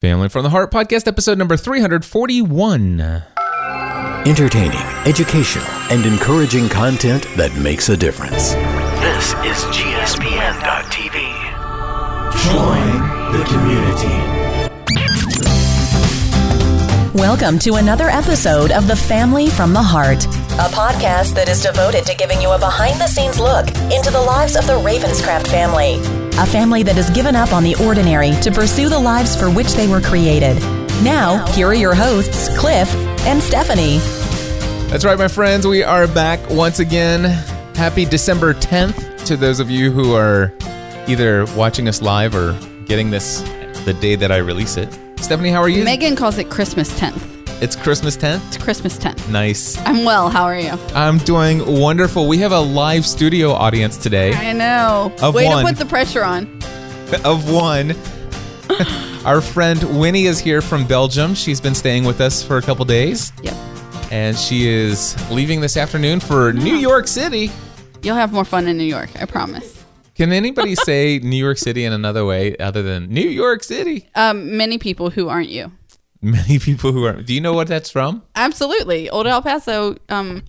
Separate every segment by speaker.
Speaker 1: Family from the Heart podcast, episode number 341.
Speaker 2: Entertaining, educational, and encouraging content that makes a difference.
Speaker 3: This is GSPN.TV.
Speaker 2: Join the community.
Speaker 4: Welcome to another episode of The Family from the Heart, a podcast that is devoted to giving you a behind the scenes look into the lives of the Ravenscraft family. A family that has given up on the ordinary to pursue the lives for which they were created. Now, here are your hosts, Cliff and Stephanie.
Speaker 1: That's right, my friends. We are back once again. Happy December 10th to those of you who are either watching us live or getting this the day that I release it. Stephanie, how are you?
Speaker 5: Megan calls it Christmas 10th.
Speaker 1: It's Christmas 10th.
Speaker 5: It's Christmas 10th.
Speaker 1: Nice.
Speaker 5: I'm well. How are you?
Speaker 1: I'm doing wonderful. We have a live studio audience today
Speaker 5: I know.
Speaker 1: Of
Speaker 5: Way
Speaker 1: one.
Speaker 5: to put the pressure on.
Speaker 1: of one. Our friend Winnie is here from Belgium. She's been staying with us for a couple days,
Speaker 5: Yep.
Speaker 1: and she is leaving this afternoon for New York City.
Speaker 5: You'll have more fun in New York. I promise.
Speaker 1: Can anybody say New York City in another way other than New York City?
Speaker 5: Um, many people who aren't you.
Speaker 1: Many people who are. Do you know what that's from?
Speaker 5: Absolutely. Old El Paso um,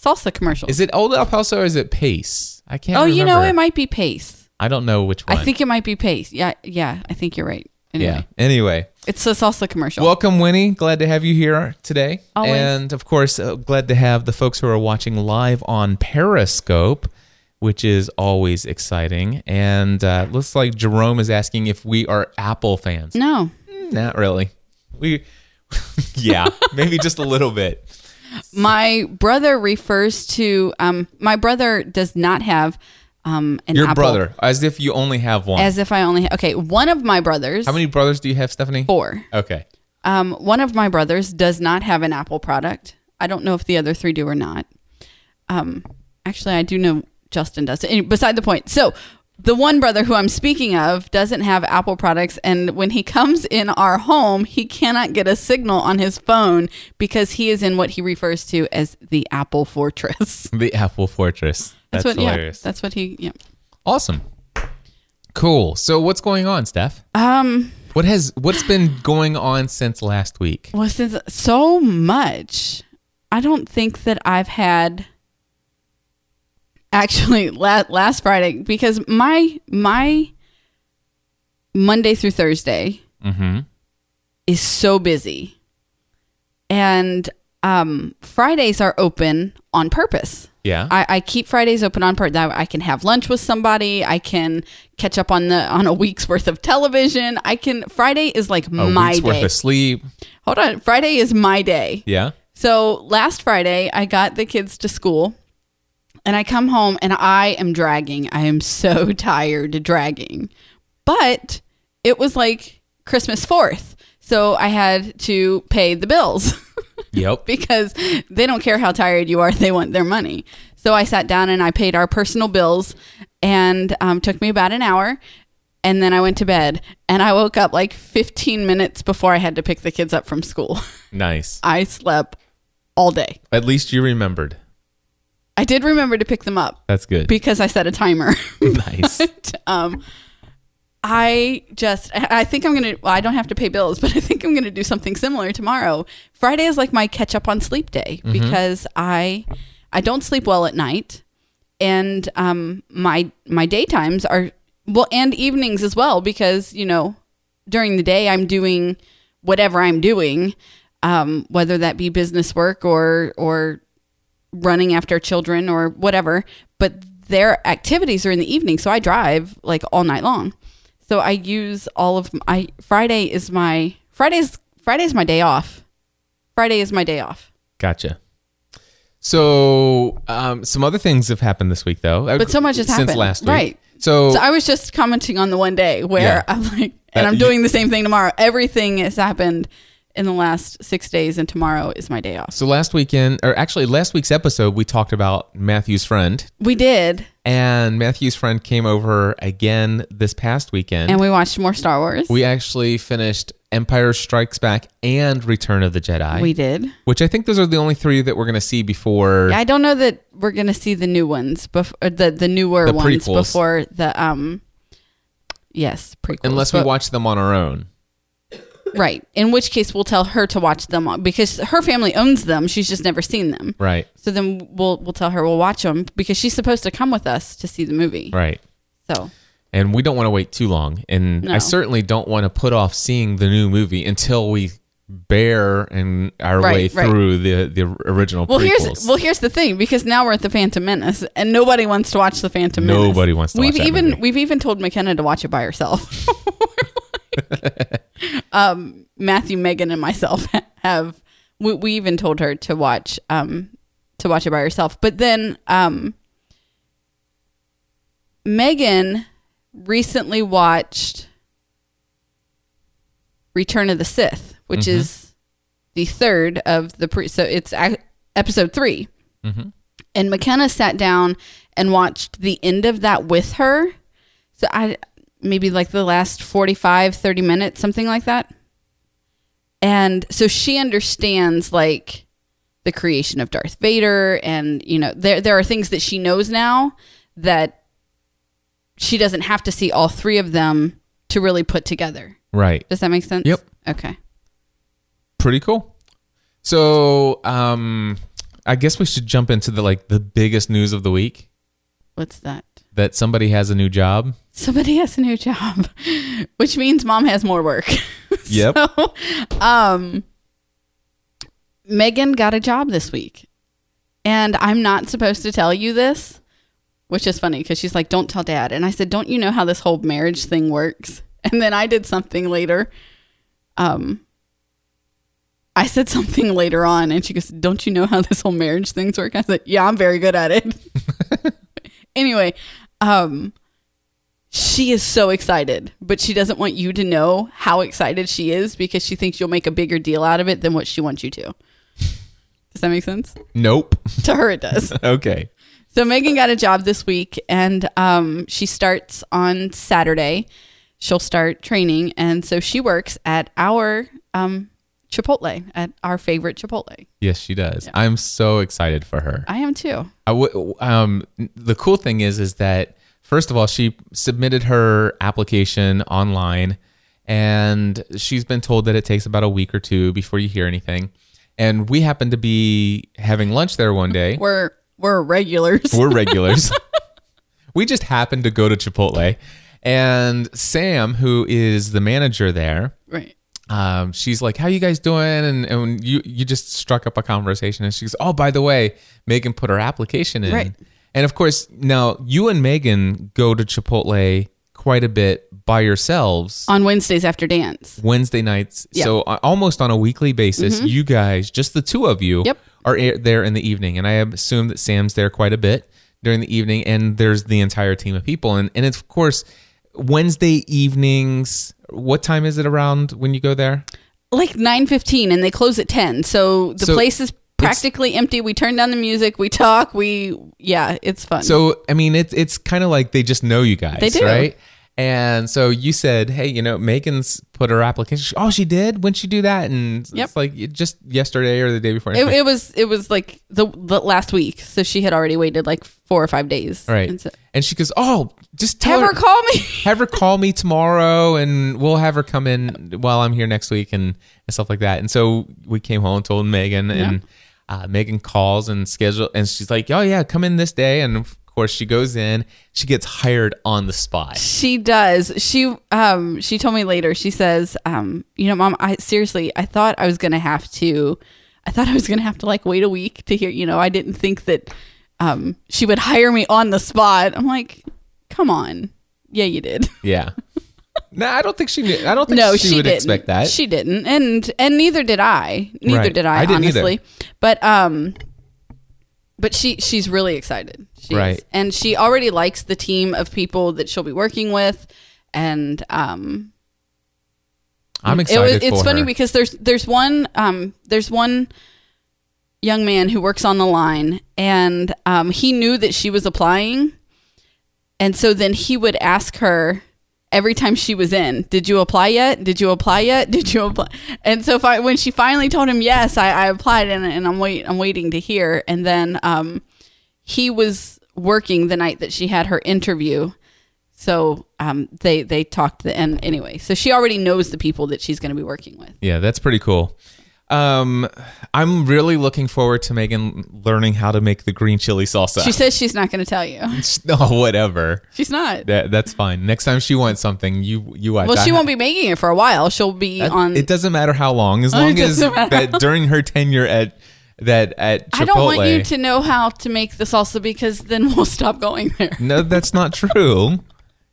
Speaker 5: salsa commercial.
Speaker 1: Is it Old El Paso or is it Pace? I can't.
Speaker 5: oh, you know, it might be Pace.
Speaker 1: I don't know which one.
Speaker 5: I think it might be Pace. Yeah, yeah. I think you're right. Anyway,
Speaker 1: Yeah. Anyway,
Speaker 5: it's a salsa commercial.
Speaker 1: welcome, Winnie. Glad to have you here today.
Speaker 5: Always.
Speaker 1: And of course, uh, glad to have the folks who are watching live on Periscope, which is always exciting. And uh, looks like Jerome is asking if we are Apple fans.
Speaker 5: no,
Speaker 1: Not really. We, yeah, maybe just a little bit.
Speaker 5: my brother refers to um, my brother does not have um, an
Speaker 1: Your
Speaker 5: apple,
Speaker 1: brother, as if you only have one.
Speaker 5: As if I only okay. One of my brothers.
Speaker 1: How many brothers do you have, Stephanie?
Speaker 5: Four.
Speaker 1: Okay.
Speaker 5: Um, one of my brothers does not have an Apple product. I don't know if the other three do or not. Um, actually, I do know Justin does. And beside the point. So the one brother who I'm speaking of doesn't have Apple products, and when he comes in our home, he cannot get a signal on his phone because he is in what he refers to as the Apple Fortress.
Speaker 1: The Apple Fortress. That's,
Speaker 5: what.
Speaker 1: hilarious.
Speaker 5: Yeah. That's what he. Yeah.
Speaker 1: awesome. Cool. So what's going on, Steph?
Speaker 5: Um.
Speaker 1: What has what's been going on since last week?
Speaker 5: Well, since so much, I don't think that I've had actually la- last Friday because my my Monday through Thursday
Speaker 1: Mm-hmm.
Speaker 5: is so busy, and um, Fridays are open on purpose.
Speaker 1: Yeah.
Speaker 5: I, I keep Fridays open on purpose. I can have lunch with somebody. I can catch up on the on a week's worth of television. I can. Friday is like
Speaker 1: a
Speaker 5: my
Speaker 1: week's
Speaker 5: day.
Speaker 1: worth of sleep.
Speaker 5: Hold on. Friday is my day.
Speaker 1: Yeah.
Speaker 5: So last Friday, I got the kids to school and I come home and I am dragging. I am so tired dragging. But it was like Christmas 4th. So I had to pay the bills
Speaker 1: Yep.
Speaker 5: because they don't care how tired you are, they want their money. So I sat down and I paid our personal bills and um, took me about an hour. And then I went to bed and I woke up like 15 minutes before I had to pick the kids up from school.
Speaker 1: nice.
Speaker 5: I slept all day.
Speaker 1: At least you remembered.
Speaker 5: I did remember to pick them up
Speaker 1: That's good.
Speaker 5: because I set a timer.
Speaker 1: nice.
Speaker 5: um, I just, I think I'm gonna. Well, I don't have to pay bills, but I think I'm gonna do something similar tomorrow. Friday is like my catch up on sleep day because I, I don't sleep well at night, and um, my my daytimes are well, and evenings as well because you know, during the day I'm doing whatever I'm doing, um, whether that be business work or or running after children or whatever, but their activities are in the evening. So I drive like all night long. So I use all of my Friday is my Friday's Friday's my day off. Friday is my day off.
Speaker 1: Gotcha. So, um, some other things have happened this week, though.
Speaker 5: But so much has
Speaker 1: since
Speaker 5: happened.
Speaker 1: last week.
Speaker 5: Right.
Speaker 1: So,
Speaker 5: So I was just commenting on the one day where
Speaker 1: Yeah.
Speaker 5: I'm like,
Speaker 1: That
Speaker 5: and I'm
Speaker 1: you-
Speaker 5: doing the same thing tomorrow. Everything has happened in the last six days, and tomorrow is my day off.
Speaker 1: so last weekend, or actually last week's episode, we talked about Matthew's friend,
Speaker 5: We did,
Speaker 1: and Matthew's friend came over again this past weekend.
Speaker 5: and we watched more Star Wars.
Speaker 1: we actually finished Empire Strikes Back and Return of the Jedi.
Speaker 5: we did.
Speaker 1: which I think those are the only three that we're going to see before.
Speaker 5: I don't know that we're gonna see the new ones before the the newer
Speaker 1: The
Speaker 5: ones
Speaker 1: prequels.
Speaker 5: before the um. Yes, prequels.
Speaker 1: unless we
Speaker 5: but-
Speaker 1: watch them on our own.
Speaker 5: right. In which case, we'll tell her to watch them because her family owns them. She's just never seen them.
Speaker 1: Right.
Speaker 5: So then we'll we'll tell her we'll watch them because she's supposed to come with us to see the movie.
Speaker 1: Right.
Speaker 5: So
Speaker 1: And we don't want to wait too long. And
Speaker 5: No.
Speaker 1: I certainly don't want to put off seeing the new movie until we bear and our
Speaker 5: Right,
Speaker 1: way
Speaker 5: right.
Speaker 1: through the the original
Speaker 5: well,
Speaker 1: prequels.
Speaker 5: here's well here's the thing because now we're at the Phantom Menace and nobody wants to watch the Phantom Menace.
Speaker 1: Nobody wants to
Speaker 5: We've even
Speaker 1: movie.
Speaker 5: we've even told McKenna to watch it by herself. um, Matthew, Megan, and myself have we, we even told her to watch um to watch it by herself. But then um Megan recently watched Return of the Sith, which
Speaker 1: Mm-hmm.
Speaker 5: is the third of the pre. So it's ac- episode 3
Speaker 1: Mm-hmm.
Speaker 5: and McKenna sat down and watched the end of that with her. So I maybe like the last 45, 30 minutes, something like that. And so she understands like the creation of Darth Vader and you know there there are things that she knows now that she doesn't have to see all three of them to really put together.
Speaker 1: right.
Speaker 5: Does that make sense?
Speaker 1: Yep.
Speaker 5: Okay.
Speaker 1: Pretty cool. So, um I guess we should jump into the like the biggest news of the week
Speaker 5: What's that?
Speaker 1: That somebody has a new job.
Speaker 5: Somebody has a new job, which means mom has more work.
Speaker 1: Yep.
Speaker 5: So, um, Megan got a job this week, and I'm not supposed to tell you this, which is funny because she's like, "Don't tell dad," and I said, "Don't you know how this whole marriage thing works?" And then I did something later. Um, I said something later on, and she goes, "Don't you know how this whole marriage things work?" I said, "Yeah, I'm very good at it." anyway, um, she is so excited, but she doesn't want you to know how excited she is because she thinks you'll make a bigger deal out of it than what she wants you to. Does that make sense?
Speaker 1: Nope.
Speaker 5: To her, it does.
Speaker 1: okay.
Speaker 5: So Megan got a job this week, and um, she starts on Saturday. She'll start training, and so she works at our um, Chipotle, at our favorite Chipotle.
Speaker 1: Yes, she does. I'm so excited for her.
Speaker 5: I am too.
Speaker 1: I w- um, the cool thing is, is that first of all, she submitted her application online, and she's been told that it takes about a week or two before you hear anything. And we happened to be having lunch there one day.
Speaker 5: We're we're regulars.
Speaker 1: We're regulars. we just happened to go to Chipotle, and Sam, who is the manager there,
Speaker 5: right.
Speaker 1: Um, she's like, "How you guys doing?" And, and you you just struck up a conversation, and she goes, "Oh, by the way, Megan put her application in."
Speaker 5: Right.
Speaker 1: And of course, now you and Megan go to Chipotle quite a bit by yourselves
Speaker 5: On Wednesdays after dance.
Speaker 1: Wednesday nights.
Speaker 5: Yeah.
Speaker 1: So uh, almost on a weekly basis, you guys, just the two of you,
Speaker 5: Yep.
Speaker 1: are a- there in the evening. And I assume that Sam's there quite a bit during the evening, and there's the entire team of people. And and it's of course Wednesday evenings. What time is it around when you go there?
Speaker 5: like 9.15 and they close at 10 so the
Speaker 1: So
Speaker 5: place is practically empty we turn down the music we talk we yeah it's fun
Speaker 1: So I mean, it's it's kind of like they just know you guys,
Speaker 5: They do.
Speaker 1: right? And so you said, hey, you know, Megan's put her application. Oh, she did. When she do that, and
Speaker 5: Yep.
Speaker 1: it's like it- just yesterday or the day before.
Speaker 5: it, it was it was like the, the last week so she had already waited like four or five days
Speaker 1: right.
Speaker 5: and so,
Speaker 1: And she goes, oh, just tell
Speaker 5: have her call me
Speaker 1: have her call me tomorrow and we'll have her come in while I'm here next week and, and stuff like that. And so we came home and told Megan and uh, Megan calls and schedule and she's like, oh yeah, come in this day. And course she goes in, she gets hired on the spot.
Speaker 5: she does she um she told me later she says um you know mom i seriously i thought i was gonna have to i thought i was gonna have to like wait a week to hear you know i didn't think that um she would hire me on the spot i'm like come on yeah you did
Speaker 1: Yeah. no, I don't think she knew. I don't think
Speaker 5: no,
Speaker 1: she,
Speaker 5: she,
Speaker 1: would
Speaker 5: didn't.
Speaker 1: expect that.
Speaker 5: She didn't, and and neither did I. Neither
Speaker 1: Right.
Speaker 5: did I,
Speaker 1: I didn't either.
Speaker 5: honestly. But um, but she she's really excited. She is.
Speaker 1: Right.
Speaker 5: and she already likes the team of people that she'll be working with, and um,
Speaker 1: I'm
Speaker 5: it
Speaker 1: excited
Speaker 5: was, it's funny
Speaker 1: her.
Speaker 5: because there's there's one um there's one young man who works on the line and um he knew that she was applying and so then he would ask her every time she was in did you apply yet did you apply yet did you apply and so when she finally told him yes i, I applied and, and i'm wait i'm waiting to hear and then um he was working the night that she had her interview So um, they they talked the and anyway. So she already knows the people that she's going to be working with.
Speaker 1: Yeah, that's pretty cool. Um, I'm really looking forward to Megan learning how to make the green chili salsa.
Speaker 5: She says she's not going to tell you.
Speaker 1: no, whatever.
Speaker 5: She's not.
Speaker 1: That that's fine. Next time she wants something, you you watch.
Speaker 5: Well, she
Speaker 1: I-
Speaker 5: won't be making it for a while. She'll be
Speaker 1: that-
Speaker 5: on.
Speaker 1: It doesn't matter how long, as
Speaker 5: Oh,
Speaker 1: long as that during her tenure at that at Chipotle.
Speaker 5: I don't want you to know how to make the salsa because then we'll stop going there.
Speaker 1: No, that's not true.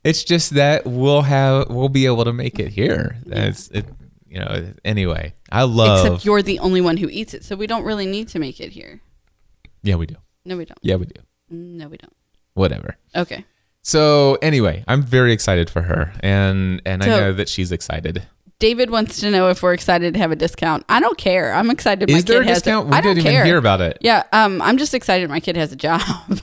Speaker 1: It's just that we'll have we'll be able to make it here. That's it. You know. Anyway, I love.
Speaker 5: Except you're the only one who eats it, so we don't really need to make it here.
Speaker 1: yeah, we do.
Speaker 5: No, we don't.
Speaker 1: Yeah, we do.
Speaker 5: No, we don't.
Speaker 1: Whatever.
Speaker 5: Okay.
Speaker 1: So anyway, I'm very excited for her, and and I know that she's excited.
Speaker 5: David wants to know if we're excited to have a discount. I don't care. I'm excited. my
Speaker 1: Is there
Speaker 5: kid
Speaker 1: a
Speaker 5: has
Speaker 1: discount?
Speaker 5: A,
Speaker 1: We
Speaker 5: I
Speaker 1: didn't even
Speaker 5: care.
Speaker 1: hear about it.
Speaker 5: Yeah. Um. I'm just excited. My kid has a job.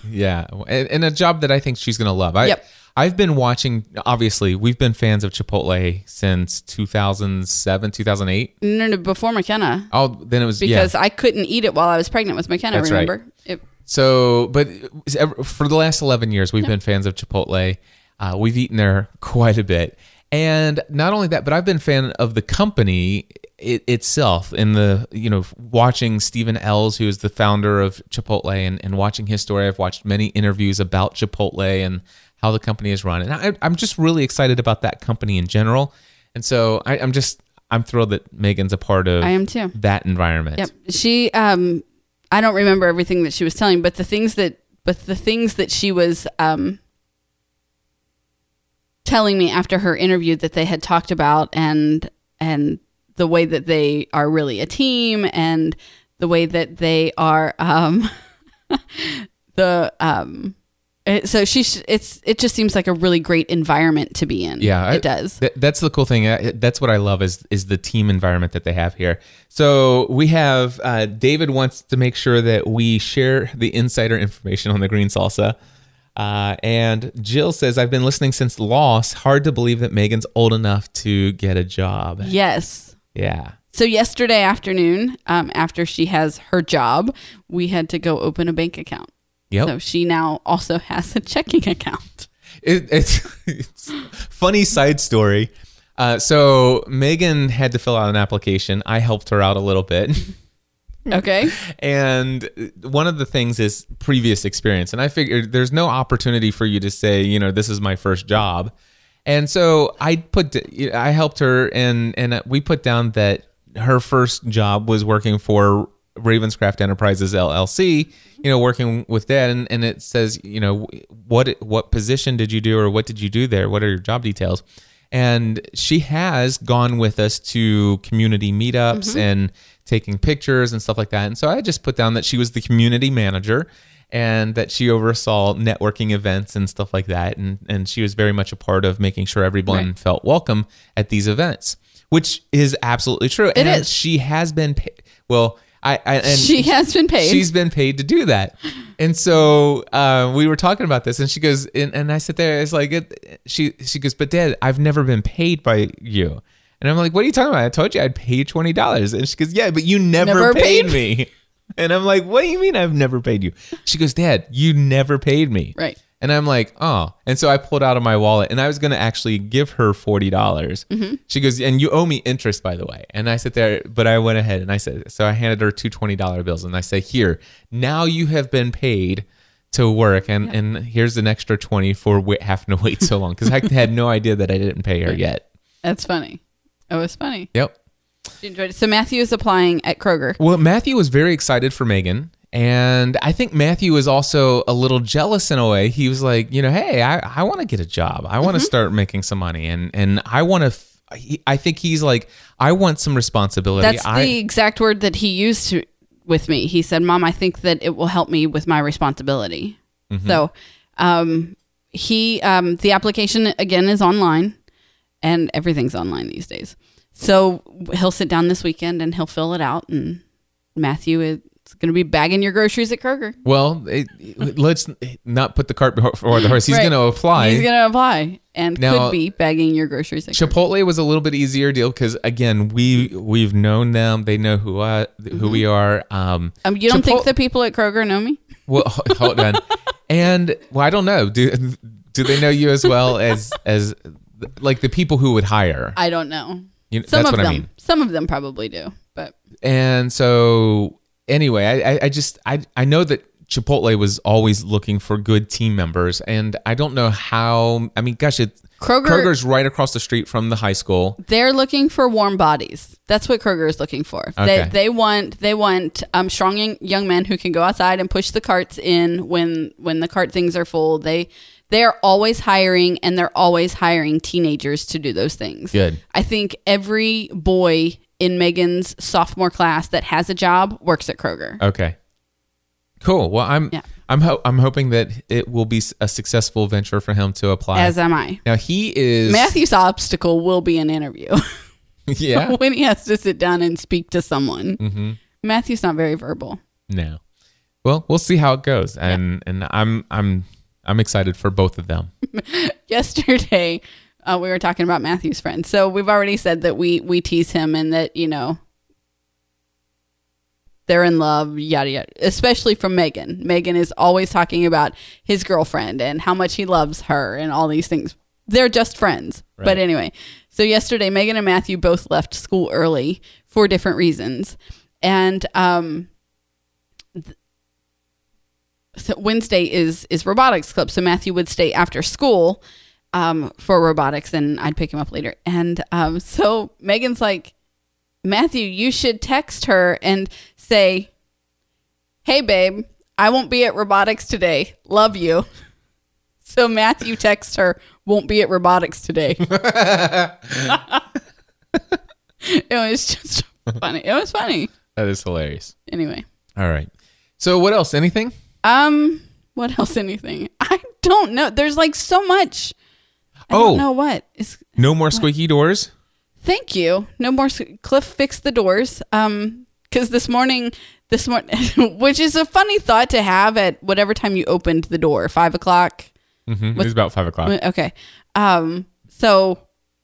Speaker 1: Yeah, and, and a job that I think she's gonna love. I,
Speaker 5: Yep.
Speaker 1: I've been watching. Obviously, we've been fans of Chipotle since 2007, 2008.
Speaker 5: no, no. Before McKenna,
Speaker 1: Oh, then it was
Speaker 5: because
Speaker 1: yeah.
Speaker 5: I couldn't eat it while I was pregnant with McKenna.
Speaker 1: That's right.
Speaker 5: remember? It,
Speaker 1: So, but for the last 11 years, we've been fans of Chipotle. Uh, we've eaten there quite a bit. And not only that, but I've been a fan of the company it, itself in the, you know, watching Stephen Ells, who is the founder of Chipotle, and, and watching his story. I've watched many interviews about Chipotle and how the company is run. And I, I'm just really excited about that company in general. And so I, I'm just, I'm thrilled that Megan's a part of
Speaker 5: I am too.
Speaker 1: that environment.
Speaker 5: Yep. She um I don't remember everything that she was telling, but the things that but the things that she was um telling me after her interview that they had talked about and and the way that they are really a team and the way that they are um the um it- so she's it's it just seems like a really great environment to be in.
Speaker 1: Yeah, I-
Speaker 5: it does.
Speaker 1: Th- that's the cool thing. I- That's what I love is is the team environment that they have here. So we have uh, David wants to make sure that we share the insider information on the green salsa. Uh, and Jill says, "I've been listening since Lost. Hard to believe that Megan's old enough to get a job."
Speaker 5: yes.
Speaker 1: Yeah,
Speaker 5: So yesterday afternoon, um, after she has her job, we had to go open a bank account.
Speaker 1: Yep.
Speaker 5: So she now also has a checking account.
Speaker 1: It, it's, it's funny side story. Uh, so Megan had to fill out an application. I helped her out a little bit.
Speaker 5: Okay.
Speaker 1: And one of the things is previous experience. And I figured there's no opportunity for you to say, you know, this is my first job. And so I put, I helped her and, and we put down that her first job was working for Ravenscraft Enterprises LLC, you know, working with that. And, and it says, you know, what, what position did you do or what did you do there? What are your job details? And she has gone with us to community meetups mm-hmm. and taking pictures and stuff like that. And so I just put down that she was the community manager and that she oversaw networking events and stuff like that. And, and she was very much a part of making sure everyone
Speaker 5: Right.
Speaker 1: felt welcome at these events, which is absolutely true.
Speaker 5: It
Speaker 1: and
Speaker 5: is.
Speaker 1: She has been. Well, I, I and
Speaker 5: She has been paid.
Speaker 1: She's been paid to do that. And so uh, we were talking about this, and she goes, and, and I sit there. It's like it, she she goes, but Dad, I've never been paid by you. And I'm like, what are you talking about? I told you I'd pay twenty dollars. And she goes, yeah, but you never,
Speaker 5: Never
Speaker 1: paid,
Speaker 5: paid
Speaker 1: me. And I'm like, what do you mean I've never paid you? She goes, Dad, you never paid me.
Speaker 5: Right.
Speaker 1: And I'm like, oh. And so I pulled out of my wallet and I was going to actually give her 40. dollars
Speaker 5: Mm-hmm.
Speaker 1: She goes, and you owe me interest, by the way. And I sit there, but I went ahead and I said, so I handed her two $20 bills and I say, here, now you have been paid to work and, and here's an extra 20 for wait, having to wait so long. Cause I had no idea that I didn't pay her yet.
Speaker 5: That's funny. It was funny.
Speaker 1: Yep.
Speaker 5: She enjoyed it. So Matthew is applying at Kroger.
Speaker 1: Well, Matthew was very excited for Megan. And I think Matthew was also a little jealous in a way. He was like, you know, hey, I, I want to get a job. I
Speaker 5: Mm-hmm.
Speaker 1: want to start making some money. And, and I want to, f- I think he's like, I want some responsibility.
Speaker 5: That's
Speaker 1: I,
Speaker 5: the exact word that he used to, with me. He said, "Mom, I think that it will help me with my responsibility."
Speaker 1: Mm-hmm.
Speaker 5: So, um, he um, the application again is online, and everything's online these days. So he'll sit down this weekend and he'll fill it out, and Matthew is going to be bagging your groceries at Kroger.
Speaker 1: well, it, let's not put the cart before the horse. He's
Speaker 5: Right.
Speaker 1: going to apply.
Speaker 5: He's going to apply and
Speaker 1: Now-
Speaker 5: could be bagging your groceries at Kroger.
Speaker 1: Chipotle was a little bit easier deal because again, we we've known them. They know who I, who we are. Um,
Speaker 5: Um, you don't think the people at Kroger know me?
Speaker 1: Well, hold on. And well, I don't know. Do Do they know you as well as as like the people who would hire?
Speaker 5: I don't know.
Speaker 1: You,
Speaker 5: Some
Speaker 1: that's
Speaker 5: of
Speaker 1: what
Speaker 5: them,
Speaker 1: I mean.
Speaker 5: some of them probably do, but
Speaker 1: And so anyway, I, I, just I I know that Chipotle was always looking for good team members, and I don't know how. I mean, gosh, it
Speaker 5: Kroger-
Speaker 1: Kroger's right across the street from the high school.
Speaker 5: they're looking for warm bodies. That's what Kroger is looking for.
Speaker 1: Okay.
Speaker 5: They they want they want um, strong young, young men who can go outside and push the carts in when when the cart things are full. They they are always hiring and they're always hiring teenagers to do those things.
Speaker 1: Good.
Speaker 5: I think every boy in Megan's sophomore class that has a job works at Kroger.
Speaker 1: Okay. Cool. Well, I'm
Speaker 5: Yeah.
Speaker 1: I'm ho- I'm hoping that it will be a successful venture for him to apply.
Speaker 5: As am I.
Speaker 1: now he is
Speaker 5: Matthew's obstacle will be an interview
Speaker 1: Yeah.
Speaker 5: when he has to sit down and speak to someone.
Speaker 1: Mm-hmm.
Speaker 5: Matthew's not very verbal.
Speaker 1: No. Well, we'll see how it goes, and and I'm I'm I'm excited for both of them.
Speaker 5: yesterday uh, we were talking about Matthew's friend. So we've already said that we we tease him and that you know they're in love, yada yada. Especially from Megan. Megan is always talking about his girlfriend and how much he loves her and all these things. They're just friends. But anyway, so yesterday Megan and Matthew both left school early for different reasons, and um. so Wednesday is is robotics club. So Matthew would stay after school um, for robotics, and I'd pick him up later. And um, so Megan's like, Matthew, you should text her and say, "Hey, babe, I won't be at robotics today. Love you." So Matthew texts her, "Won't be at robotics today." it was just funny. It was funny.
Speaker 1: That is hilarious.
Speaker 5: Anyway.
Speaker 1: All right. So what else? Anything?
Speaker 5: Um, what else? Anything? I don't know. There's like so much. I
Speaker 1: Oh.
Speaker 5: know what is.
Speaker 1: No more squeaky doors.
Speaker 5: Thank you. No more. Cliff fixed the doors. Um, because this morning, this morning, which is a funny thought to have at whatever time you opened the door, five o'clock.
Speaker 1: Mm-hmm. It was about five o'clock.
Speaker 5: Okay. Um, so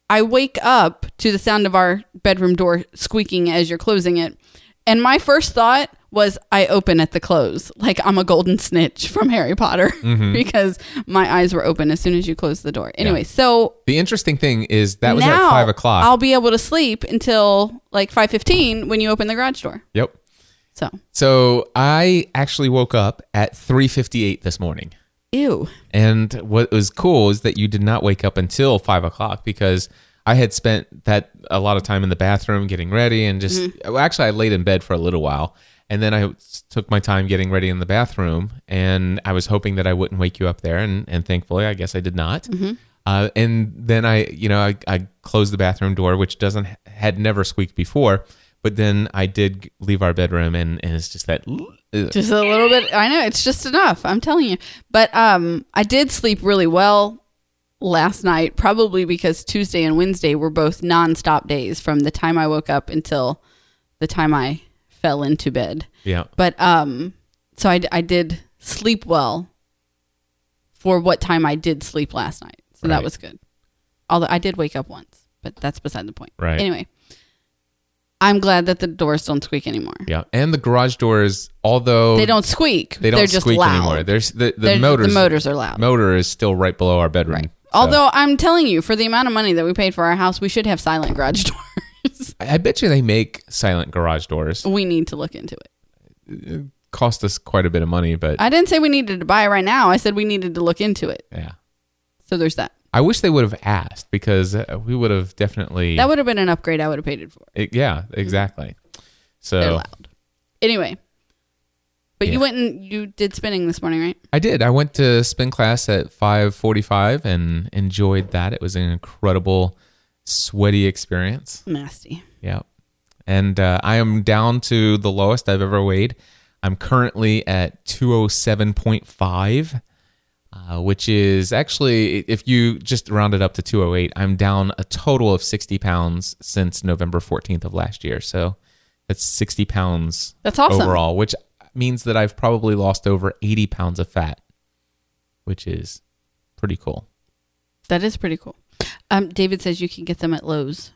Speaker 5: I wake up to the sound of our bedroom door squeaking as you're closing it. And my first thought was I open at the close, like I'm a golden snitch from Harry Potter because my eyes were open as soon as you closed the door. Anyway, so
Speaker 1: The interesting thing is that was at five o'clock.
Speaker 5: I'll be able to sleep until like 5:15 when you open the garage door.
Speaker 1: yep.
Speaker 5: So,
Speaker 1: So I actually woke up at three fifty eight this morning.
Speaker 5: ew.
Speaker 1: And what was cool is that you did not wake up until five o'clock because I had spent that a lot of time in the bathroom getting ready and just
Speaker 5: Mm-hmm.
Speaker 1: well, actually I laid in bed for a little while and then I took my time getting ready in the bathroom and I was hoping that I wouldn't wake you up there and, and thankfully I guess I did not.
Speaker 5: Mm-hmm.
Speaker 1: Uh, and then I, you know, I, I closed the bathroom door, which doesn't had never squeaked before. But then I did leave our bedroom, and, and it's just that. ugh.
Speaker 5: just a little bit i know it's just enough i'm telling you but um i did sleep really well last night probably because tuesday and wednesday were both non-stop days from the time i woke up until the time i fell into bed
Speaker 1: Yeah.
Speaker 5: but um so i, I did sleep well for what time i did sleep last night so that was good although i did wake up once but that's beside the point
Speaker 1: Right.
Speaker 5: anyway i'm glad that the doors don't squeak anymore
Speaker 1: Yeah. And the garage doors, although
Speaker 5: they don't squeak
Speaker 1: they don't
Speaker 5: they're just
Speaker 1: squeak
Speaker 5: loud.
Speaker 1: anymore. There's the, the
Speaker 5: They're-
Speaker 1: motors.
Speaker 5: the motors are loud.
Speaker 1: Motor is still right below our bedroom.
Speaker 5: Right.
Speaker 1: So-
Speaker 5: Although I'm telling you, for the amount of money that we paid for our house, we should have silent garage doors.
Speaker 1: I I bet you they make silent garage doors.
Speaker 5: we need to look into it.
Speaker 1: Cost us quite a bit of money, but
Speaker 5: I didn't say we needed to buy it right now. I said we needed to look into it.
Speaker 1: yeah.
Speaker 5: So there's that.
Speaker 1: I wish they would have asked because uh, we would have definitely.
Speaker 5: That would have been an upgrade I would have paid it for.
Speaker 1: it- yeah, exactly.
Speaker 5: They're
Speaker 1: So
Speaker 5: loud. Anyway. But
Speaker 1: Yeah.
Speaker 5: you went and you did spinning this morning, right?
Speaker 1: I did. I went to spin class at 5:45 and enjoyed that. It was an incredible, sweaty experience.
Speaker 5: Nasty.
Speaker 1: Yeah. And uh, I am down to the lowest I've ever weighed. I'm currently at 207.5, uh, which is actually, if you just round it up to 208, I'm down a total of 60 pounds since November 14th of last year. So that's 60 pounds
Speaker 5: That's awesome.
Speaker 1: overall, which means that I've probably lost over 80 pounds of fat, which is pretty cool.
Speaker 5: That is pretty cool. Um, David says you can get them at Lowe's.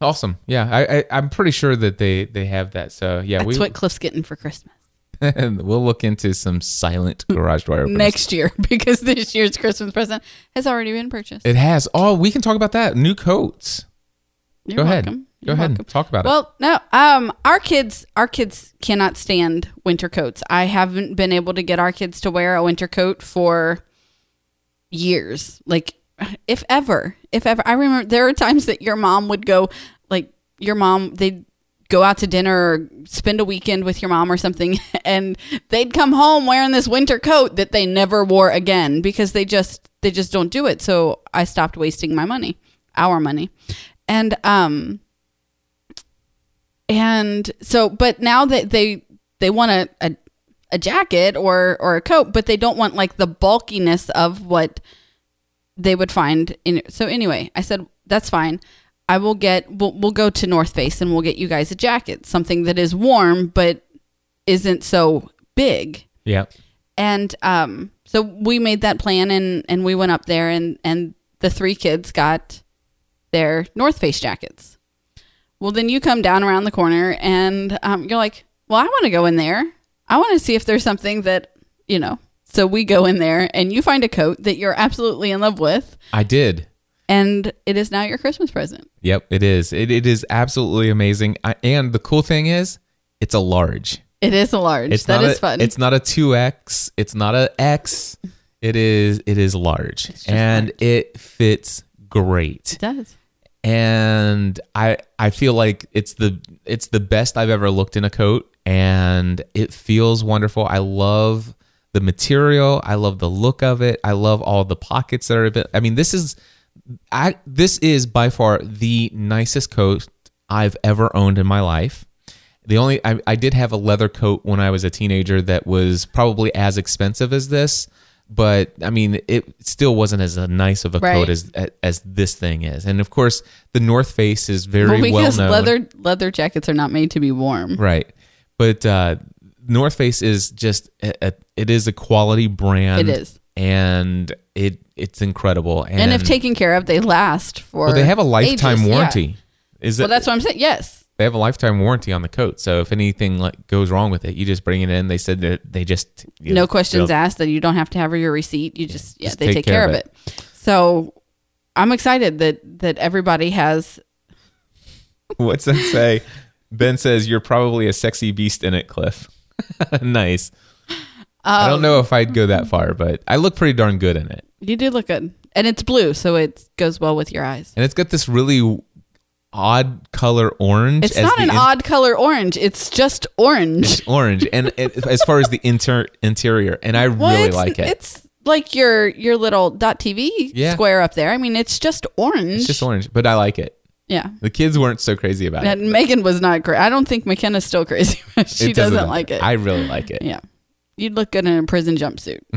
Speaker 1: Awesome. Yeah, I, I, I'm pretty sure that they, they have that. So yeah,
Speaker 5: That's
Speaker 1: we
Speaker 5: what Cliff's getting for Christmas.
Speaker 1: and we'll look into some silent garage door openers.
Speaker 5: next year because this year's Christmas present has already been purchased.
Speaker 1: It has. Oh, we can talk about that. New coats.
Speaker 5: You're
Speaker 1: Go ahead.
Speaker 5: welcome.
Speaker 1: Go
Speaker 5: You're
Speaker 1: ahead and talk about it.
Speaker 5: Well, no, um, our kids, our kids cannot stand winter coats. I haven't been able to get our kids to wear a winter coat for years. Like, if ever, if ever, I remember there are times that your mom would go, like, your mom, they'd go out to dinner or spend a weekend with your mom or something, and they'd come home wearing this winter coat that they never wore again because they just, they just don't do it. So I stopped wasting my money, our money. And, um, and so but now that they they want a, a a jacket or or a coat but they don't want like the bulkiness of what they would find in so anyway i said that's fine i will get we'll, we'll go to north face and we'll get you guys a jacket something that is warm but isn't so big
Speaker 1: yeah.
Speaker 5: and um, so we made that plan and, and we went up there and, and the three kids got their North Face jackets. Well, then you come down around the corner and um, you're like, well, I want to go in there. I want to see if there's something that, you know. So we go in there and you find a coat that you're absolutely in love with.
Speaker 1: I did.
Speaker 5: And it is now your Christmas present.
Speaker 1: Yep, it is. It, it is absolutely amazing. I, and the cool thing is, it's a large.
Speaker 5: It is a large.
Speaker 1: It's
Speaker 5: That
Speaker 1: not a,
Speaker 5: fun.
Speaker 1: It's not a two X. It's not a X. It is. It is large, and it fits great.
Speaker 5: it does.
Speaker 1: and I I feel like it's the it's the best I've ever looked in a coat and it feels wonderful. I love the material, I love the look of it. I love all the pockets that are bit I mean this is I this is by far the nicest coat I've ever owned in my life. The only I, I did have a leather coat when I was a teenager that was probably as expensive as this, but I mean it still wasn't as nice of a
Speaker 5: Right.
Speaker 1: coat as as this thing is. And of course, the North Face is very
Speaker 5: Well,
Speaker 1: well
Speaker 5: because
Speaker 1: known.
Speaker 5: leather leather jackets are not made to be warm.
Speaker 1: right? But uh, North Face is just a, a, it is a quality brand.
Speaker 5: It is.
Speaker 1: and it it's incredible. And,
Speaker 5: And if taken care of, they last for.
Speaker 1: well, they have a lifetime
Speaker 5: ages. Yeah.
Speaker 1: warranty. Is it?
Speaker 5: Well, that's what I'm saying. Yes.
Speaker 1: they have a lifetime warranty on the coat. So if anything like goes wrong with it, you just bring it in. They said that they just
Speaker 5: no
Speaker 1: know,
Speaker 5: questions
Speaker 1: they'll-
Speaker 5: that you don't have to have your receipt. You just yeah,
Speaker 1: just
Speaker 5: they take, care, of it. So I'm excited that that everybody has.
Speaker 1: What's that say? ben says you're probably a sexy beast in it, Cliff. nice. I
Speaker 5: Um,
Speaker 1: don't know if I'd go that far, but I look pretty darn good in it.
Speaker 5: You do look good, and it's blue, so it goes well with your eyes.
Speaker 1: And it's got this really odd color orange.
Speaker 5: It's not an
Speaker 1: in-
Speaker 5: odd color orange. It's just orange.
Speaker 1: orange, and it, as far as the inter- interior, and I
Speaker 5: Well,
Speaker 1: really like it.
Speaker 5: It's like your your little dot TV
Speaker 1: Yeah.
Speaker 5: square up there. I mean, it's just orange.
Speaker 1: It's just orange, but I like it.
Speaker 5: Yeah.
Speaker 1: The kids weren't so crazy about it.
Speaker 5: And Megan was not great. I don't think McKenna's still crazy. she
Speaker 1: It
Speaker 5: doesn't, like it.
Speaker 1: I really like it.
Speaker 5: yeah. You'd look good in a prison jumpsuit.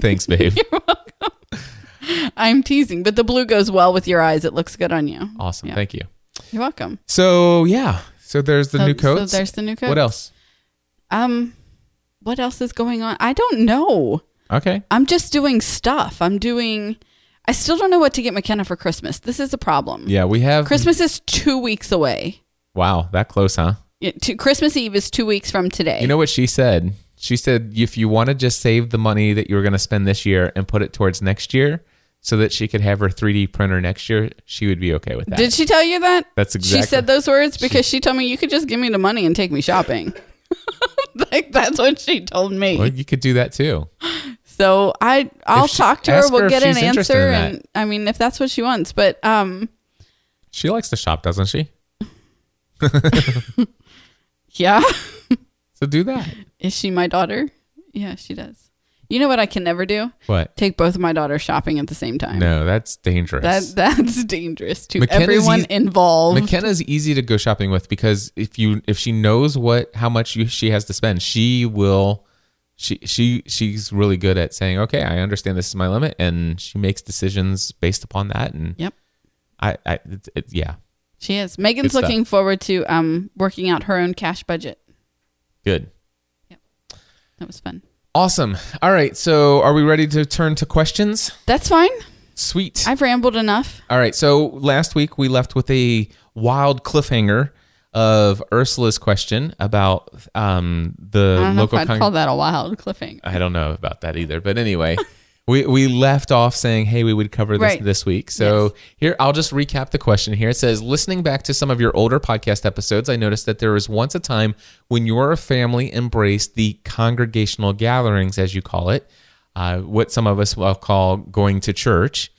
Speaker 1: Thanks, babe. You're welcome.
Speaker 5: I'm teasing, but the blue goes well with your eyes. It looks good on you.
Speaker 1: Awesome.
Speaker 5: Yeah.
Speaker 1: Thank you.
Speaker 5: You're welcome.
Speaker 1: So yeah, so there's the
Speaker 5: So-
Speaker 1: new
Speaker 5: so there's the new coats.
Speaker 1: What else?
Speaker 5: Um, what else is going on? I don't know.
Speaker 1: Okay.
Speaker 5: I'm just doing stuff. I'm doing. I still don't know what to get McKenna for Christmas. This is a problem.
Speaker 1: Yeah, we have
Speaker 5: Christmas is two weeks away.
Speaker 1: Wow, that close, huh?
Speaker 5: Yeah, to, Christmas Eve is two weeks from today.
Speaker 1: You know what she said? She said if you want to just save the money that you were going to spend this year and put it towards next year, so that she could have her 3D printer next year, she would be okay with that.
Speaker 5: Did she tell you that?
Speaker 1: That's exactly.
Speaker 5: She said those words because she told me you could just give me the money and take me shopping. like that's what she told me.
Speaker 1: well, you could do that too.
Speaker 5: So I I'll
Speaker 1: she-
Speaker 5: talk to her. We'll
Speaker 1: if
Speaker 5: get an answer,
Speaker 1: in
Speaker 5: and I mean if that's what she wants. But um,
Speaker 1: She likes to shop, doesn't she?
Speaker 5: yeah,
Speaker 1: So do that.
Speaker 5: is she my daughter? Yeah, she does. You know what I can never do?
Speaker 1: What?
Speaker 5: Take both of my daughters shopping at the same time.
Speaker 1: No, that's dangerous.
Speaker 5: That that's dangerous to
Speaker 1: McKenna's
Speaker 5: everyone
Speaker 1: eas-
Speaker 5: involved.
Speaker 1: McKenna's easy to go shopping with because if you if she knows what how much you, she has to spend, she will. She she she's really good at saying, okay, I understand this is my limit, and she makes decisions based upon that. And
Speaker 5: Yep.
Speaker 1: I, I it, it, yeah,
Speaker 5: She is. Megan's
Speaker 1: Good stuff.
Speaker 5: looking forward to um working out her own cash budget.
Speaker 1: good, Yep,
Speaker 5: That was fun.
Speaker 1: awesome. All right, so are we ready to turn to questions?
Speaker 5: That's fine.
Speaker 1: Sweet.
Speaker 5: I've rambled enough.
Speaker 1: All right. So last week we left with a wild cliffhanger of Ursula's question about um, the
Speaker 5: I don't know
Speaker 1: local.
Speaker 5: if I'd
Speaker 1: con-
Speaker 5: call that a wild cliffhanger.
Speaker 1: I don't know about that either, but anyway, we we left off saying, "Hey, we would cover this
Speaker 5: Right.
Speaker 1: this week." So here, I'll just recap the question. Here it says, listening back to some of your older podcast episodes, I noticed that there was once a time when your family embraced the congregational gatherings, as you call it, uh, what some of us will call going to church.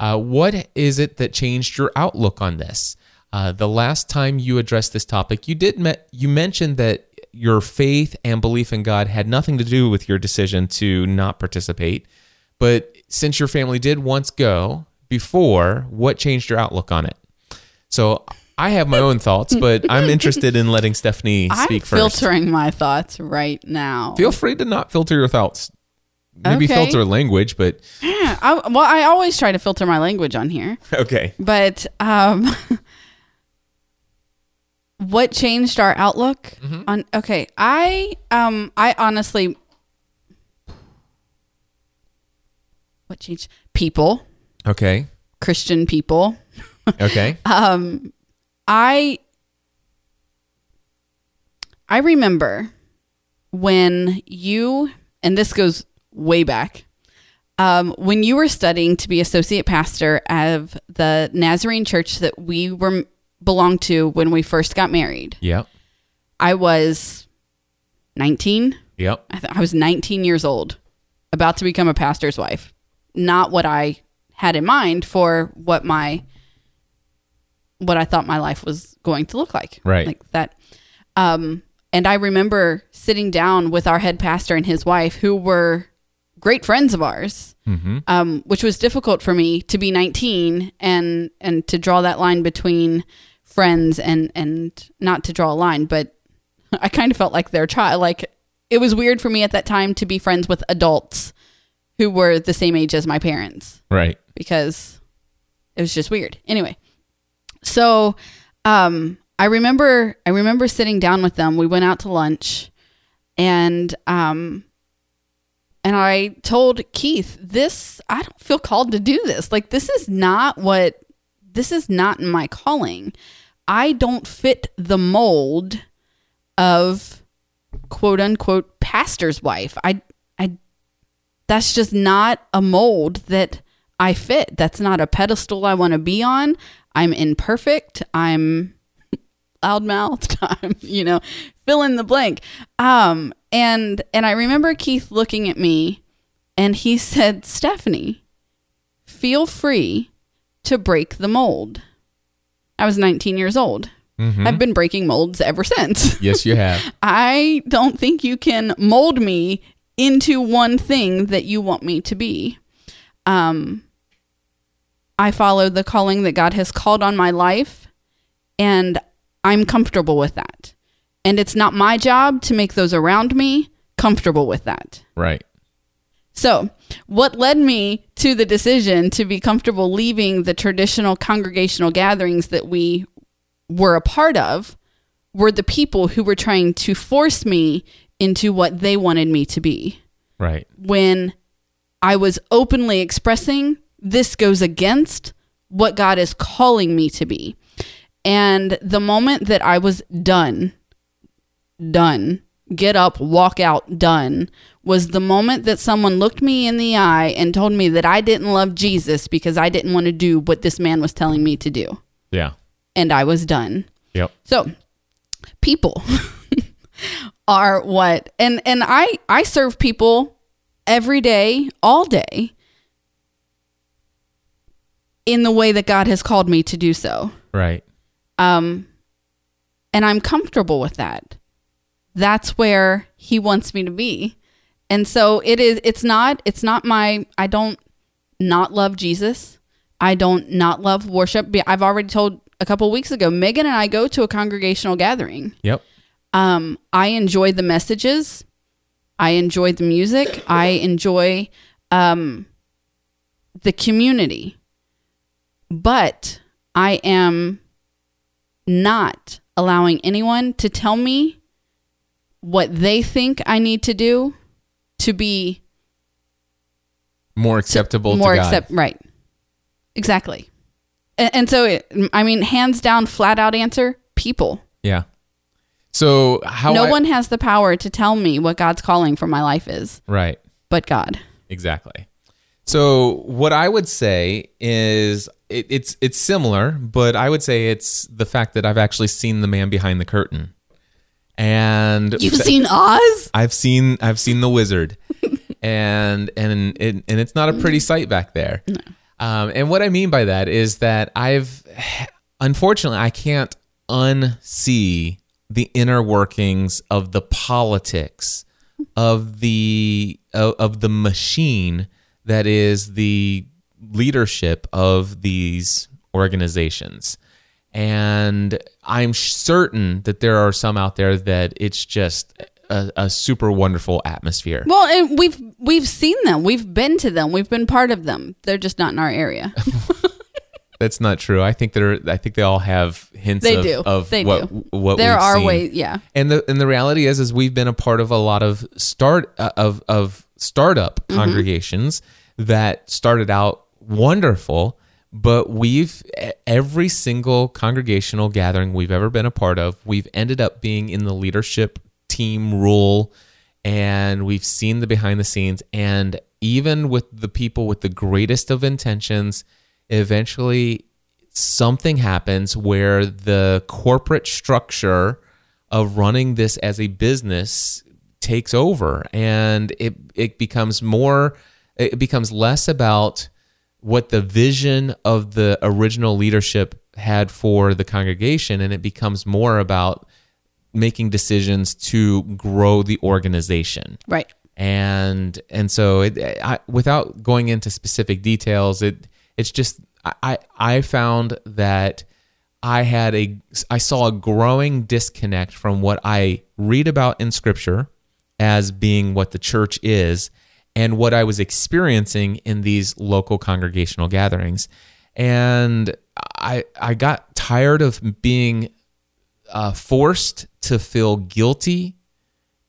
Speaker 1: Uh, what is it that changed your outlook on this? Uh, the last time you addressed this topic, you did me- you mentioned that your faith and belief in God had nothing to do with your decision to not participate. But since your family did once go before, what changed your outlook on it? So I have my own thoughts, but I'm interested in letting Stephanie
Speaker 5: I'm
Speaker 1: speak first.
Speaker 5: filtering my thoughts right now.
Speaker 1: Feel free to not filter your thoughts. Maybe
Speaker 5: Okay.
Speaker 1: filter language, but
Speaker 5: Yeah, I, well, I always try to filter my language on here,
Speaker 1: okay.
Speaker 5: but um, what changed our outlook
Speaker 1: Mm-hmm.
Speaker 5: on? Okay, I um, I honestly, what changed? People,
Speaker 1: Okay.
Speaker 5: Christian people.
Speaker 1: Okay.
Speaker 5: Um i I remember when you and this goes way back um, when you were studying to be associate pastor of the Nazarene church that we were belonged to when we first got married.
Speaker 1: yep.
Speaker 5: I was 19.
Speaker 1: Yep.
Speaker 5: I, th- I was 19 years old, about to become a pastor's wife. Not what I had in mind for what my what I thought my life was going to look like.
Speaker 1: Right.
Speaker 5: Like that. Um, and I remember sitting down with our head pastor and his wife, who were great friends of ours, um, which was difficult for me to be 19 and and to draw that line between friends and and not to draw a line, but I kind of felt like their child. Like it was weird for me at that time to be friends with adults who were the same age as my parents
Speaker 1: Right.
Speaker 5: because it was just weird. Anyway, so um, I remember I remember sitting down with them. We went out to lunch, and um, and I told Keith, "This I don't feel called to do this. Like this is not what this is not my calling. I don't fit the mold of quote unquote pastor's wife. I I that's just not a mold that I fit. That's not a pedestal I want to be on. I'm imperfect. I'm loudmouthed. I'm, you know, fill in the blank. Um, and and I remember Keith looking at me and he said, Stephanie, feel free to break the mold. I was 19 years old. I've been breaking molds ever since.
Speaker 1: Yes, you have.
Speaker 5: I don't think you can mold me into one thing that you want me to be. Um, I follow the calling that God has called on my life, and I'm comfortable with that. And it's not my job to make those around me comfortable with that.
Speaker 1: right.
Speaker 5: So, what led me to the decision to be comfortable leaving the traditional congregational gatherings that we were a part of were the people who were trying to force me into what they wanted me to be.
Speaker 1: Right.
Speaker 5: When I was openly expressing this goes against what God is calling me to be. And the moment that I was done, done, get up, walk out, done, was the moment that someone looked me in the eye and told me that I didn't love Jesus because I didn't want to do what this man was telling me to do.
Speaker 1: Yeah.
Speaker 5: And I was done.
Speaker 1: Yep.
Speaker 5: So, people are what and and I I serve people every day, all day in the way that God has called me to do so.
Speaker 1: Right.
Speaker 5: Um and I'm comfortable with that. That's where he wants me to be. And so it is it's not it's not my I don't not love Jesus. I don't not love worship. I've already told a couple weeks ago Megan and I go to a congregational gathering.
Speaker 1: Yep.
Speaker 5: Um, I enjoy the messages. I enjoy the music. I enjoy um, the community. But I am not allowing anyone to tell me what they think I need to do to be
Speaker 1: More acceptable
Speaker 5: more
Speaker 1: to God.
Speaker 5: accept right exactly and, and so it, i mean hands down flat out answer people
Speaker 1: Yeah. So how
Speaker 5: no
Speaker 1: I-
Speaker 5: one has the power to tell me what God's calling for my life is,
Speaker 1: right.
Speaker 5: but God.
Speaker 1: Exactly. So what I would say is it, it's it's similar, but I would say it's the fact that I've actually seen the man behind the curtain, and
Speaker 5: You've seen Oz?
Speaker 1: I've seen I've seen the wizard, and and it, and it's not a pretty sight back there. Um, and what I mean by that is that I've unfortunately I can't unsee the inner workings of the politics of the of, of the machine that is the leadership of these organizations. And I'm certain that there are some out there that it's just a, a super wonderful atmosphere.
Speaker 5: Well, and we've we've seen them. We've been to them. We've been part of them. They're just not in our area.
Speaker 1: That's not true. I think they're. I think they all have hints
Speaker 5: They
Speaker 1: of,
Speaker 5: do.
Speaker 1: of
Speaker 5: They
Speaker 1: what
Speaker 5: do.
Speaker 1: what
Speaker 5: there are
Speaker 1: seen.
Speaker 5: ways, yeah.
Speaker 1: And the and the reality is, is we've been a part of a lot of start uh, of of startup
Speaker 5: Mm-hmm.
Speaker 1: congregations that started out wonderful, but we've every single congregational gathering we've ever been a part of, we've ended up being in the leadership team role, and we've seen the behind the scenes, and even with the people with the greatest of intentions, eventually something happens where the corporate structure of running this as a business takes over and it it becomes more it becomes less about what the vision of the original leadership had for the congregation and it becomes more about making decisions to grow the organization
Speaker 5: Right.
Speaker 1: and and so it, I, without going into specific details it it's just I I found that I had a I saw a growing disconnect from what I read about in scripture as being what the church is and what I was experiencing in these local congregational gatherings. And I I got tired of being uh, forced to feel guilty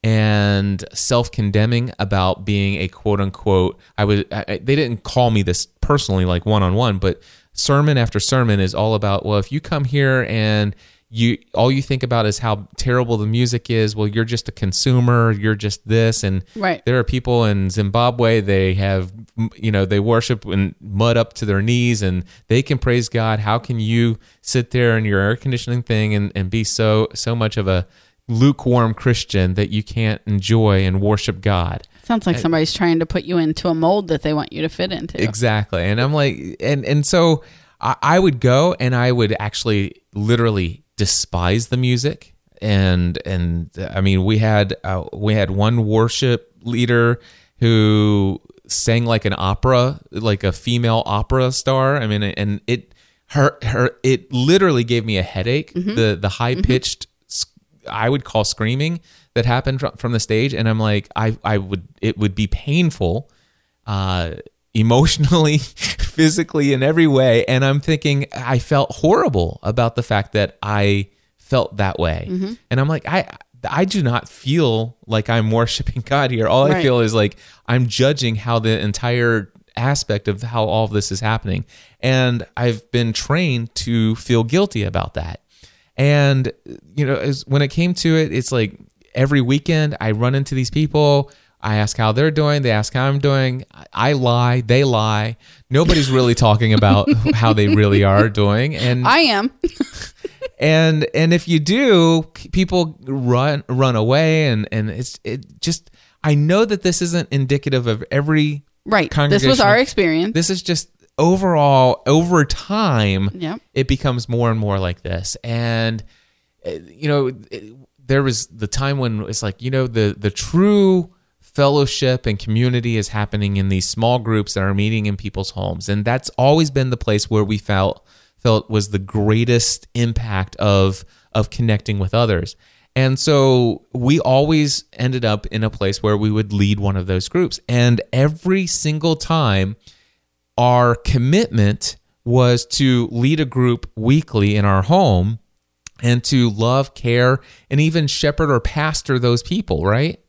Speaker 1: and self-condemning about being a quote unquote I was I, they didn't call me this personally like one on one but sermon after sermon is all about well if you come here and you all you think about is how terrible the music is well you're just a consumer you're just this and
Speaker 5: Right.
Speaker 1: there are people in Zimbabwe they have you know they worship in mud up to their knees and they can praise God how can you sit there in your air conditioning thing and, and be so so much of a lukewarm Christian that you can't enjoy and worship God
Speaker 5: Sounds like somebody's trying to put you into a mold that they want you to fit into.
Speaker 1: Exactly. And I'm like, and and so I, I would go and I would actually literally despise the music. And and I mean, we had uh, we had one worship leader who sang like an opera, like a female opera star. I mean, and it her her it literally gave me a headache. The the high pitched I would call screaming that happened fr- from the stage, and I'm like, I I would it would be painful, uh, emotionally, physically, in every way, and I'm thinking I felt horrible about the fact that I felt that way, mm-hmm. and I'm like, I I do not feel like I'm worshiping God here. All I feel is like I'm judging how the entire aspect of how all of this is happening, and I've been trained to feel guilty about that. And you know, as, when it came to it, it's like every weekend I run into these people. I ask how they're doing. They ask how I'm doing. I- lie. They lie. Nobody's really talking about how they really are doing. And
Speaker 5: I am.
Speaker 1: and and if you do, people run run away. And and it's it just. I know that this isn't indicative of every
Speaker 5: Right. This was our experience.
Speaker 1: This is just overall over time
Speaker 5: Yep.
Speaker 1: it becomes more and more like this and uh, you know it, there was the time when it's like you know the the true fellowship and community is happening in these small groups that are meeting in people's homes. And that's always been the place where we felt felt was the greatest impact of of connecting with others. And so we always ended up in a place where we would lead one of those groups. And every single time our commitment was to lead a group weekly in our home and to love, care, and even shepherd or pastor those people, right?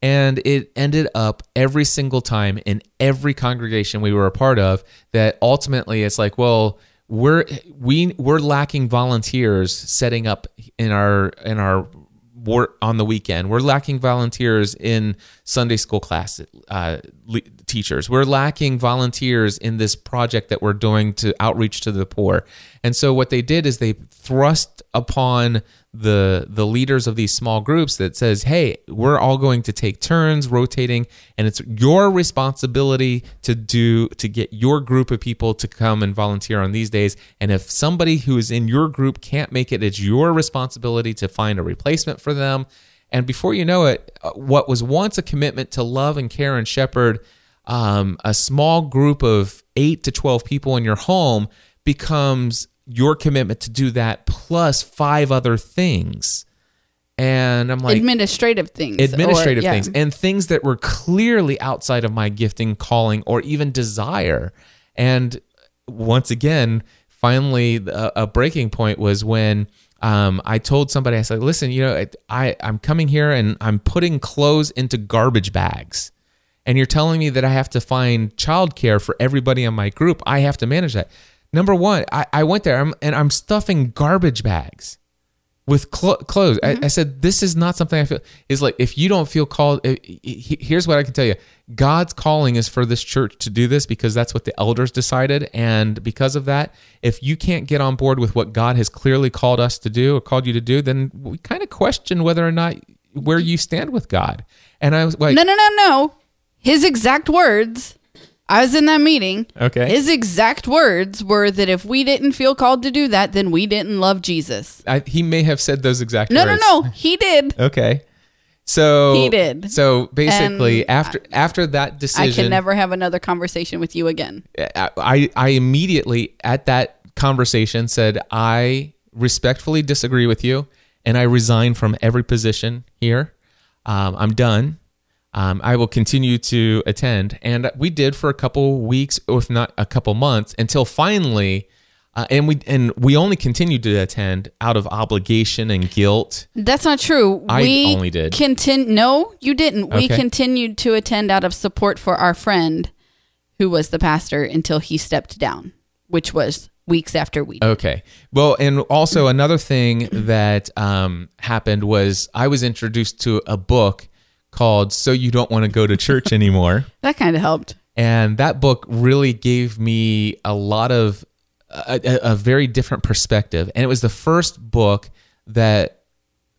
Speaker 1: And it ended up every single time in every congregation we were a part of that ultimately it's like, well, we're we we're lacking volunteers setting up in our in our work on the weekend. We're lacking volunteers in Sunday school class uh, le- teachers. We're lacking volunteers in this project that we're doing to outreach to the poor. And so what they did is they thrust upon the the leaders of these small groups that says, "Hey, we're all going to take turns rotating and it's your responsibility to do to get your group of people to come and volunteer on these days. And if somebody who is in your group can't make it, it's your responsibility to find a replacement for them." And before you know it, uh, what was once a commitment to love and care and shepherd um, a small group of eight to 12 people in your home becomes your commitment to do that plus five other things. And I'm like,
Speaker 5: administrative things. or-
Speaker 1: administrative
Speaker 5: yeah.
Speaker 1: things and things that were clearly outside of my gifting, calling, or even desire. And once again, finally, a, a breaking point was when um, I told somebody, I said, "Listen, you know, I I'm coming here and I'm putting clothes into garbage bags." And you're telling me that I have to find childcare for everybody in my group. I have to manage that. Number one, I, I went there I'm- and I'm stuffing garbage bags with clo- clothes. I, I said, this is not something I feel. Is like if you don't feel called. eh, he- Here's what I can tell you: God's calling is for this church to do this because that's what the elders decided, and because of that, if you can't get on board with what God has clearly called us to do or called you to do, then we kind of question whether or not where you stand with God. And I was like,
Speaker 5: No, no, no, no. His exact words. I was in that meeting.
Speaker 1: Okay.
Speaker 5: His exact words were that if we didn't feel called to do that, then we didn't love Jesus.
Speaker 1: I, he may have said those exact
Speaker 5: No,
Speaker 1: words.
Speaker 5: no, no. No. He did.
Speaker 1: Okay. So
Speaker 5: He did.
Speaker 1: So basically,
Speaker 5: And
Speaker 1: after after that decision, I
Speaker 5: can never have another conversation with you again.
Speaker 1: I, I immediately at that conversation said I respectfully disagree with you and I resign from every position here. Um, I'm done. Um, I will continue to attend, and we did for a couple weeks, if not a couple months, until finally, uh, and we and we only continued to attend out of obligation and guilt.
Speaker 5: That's not true.
Speaker 1: I
Speaker 5: we
Speaker 1: only did.
Speaker 5: Contin- no, you didn't. We continued to attend out of support for our friend who was the pastor until he stepped down, which was weeks after we.
Speaker 1: Okay. Well, and also another thing that um, happened was I was introduced to a book called "So You Don't Want to Go to Church Anymore,"
Speaker 5: that kind of helped.
Speaker 1: and that book really gave me a lot of a, a, a very different perspective, and it was the first book that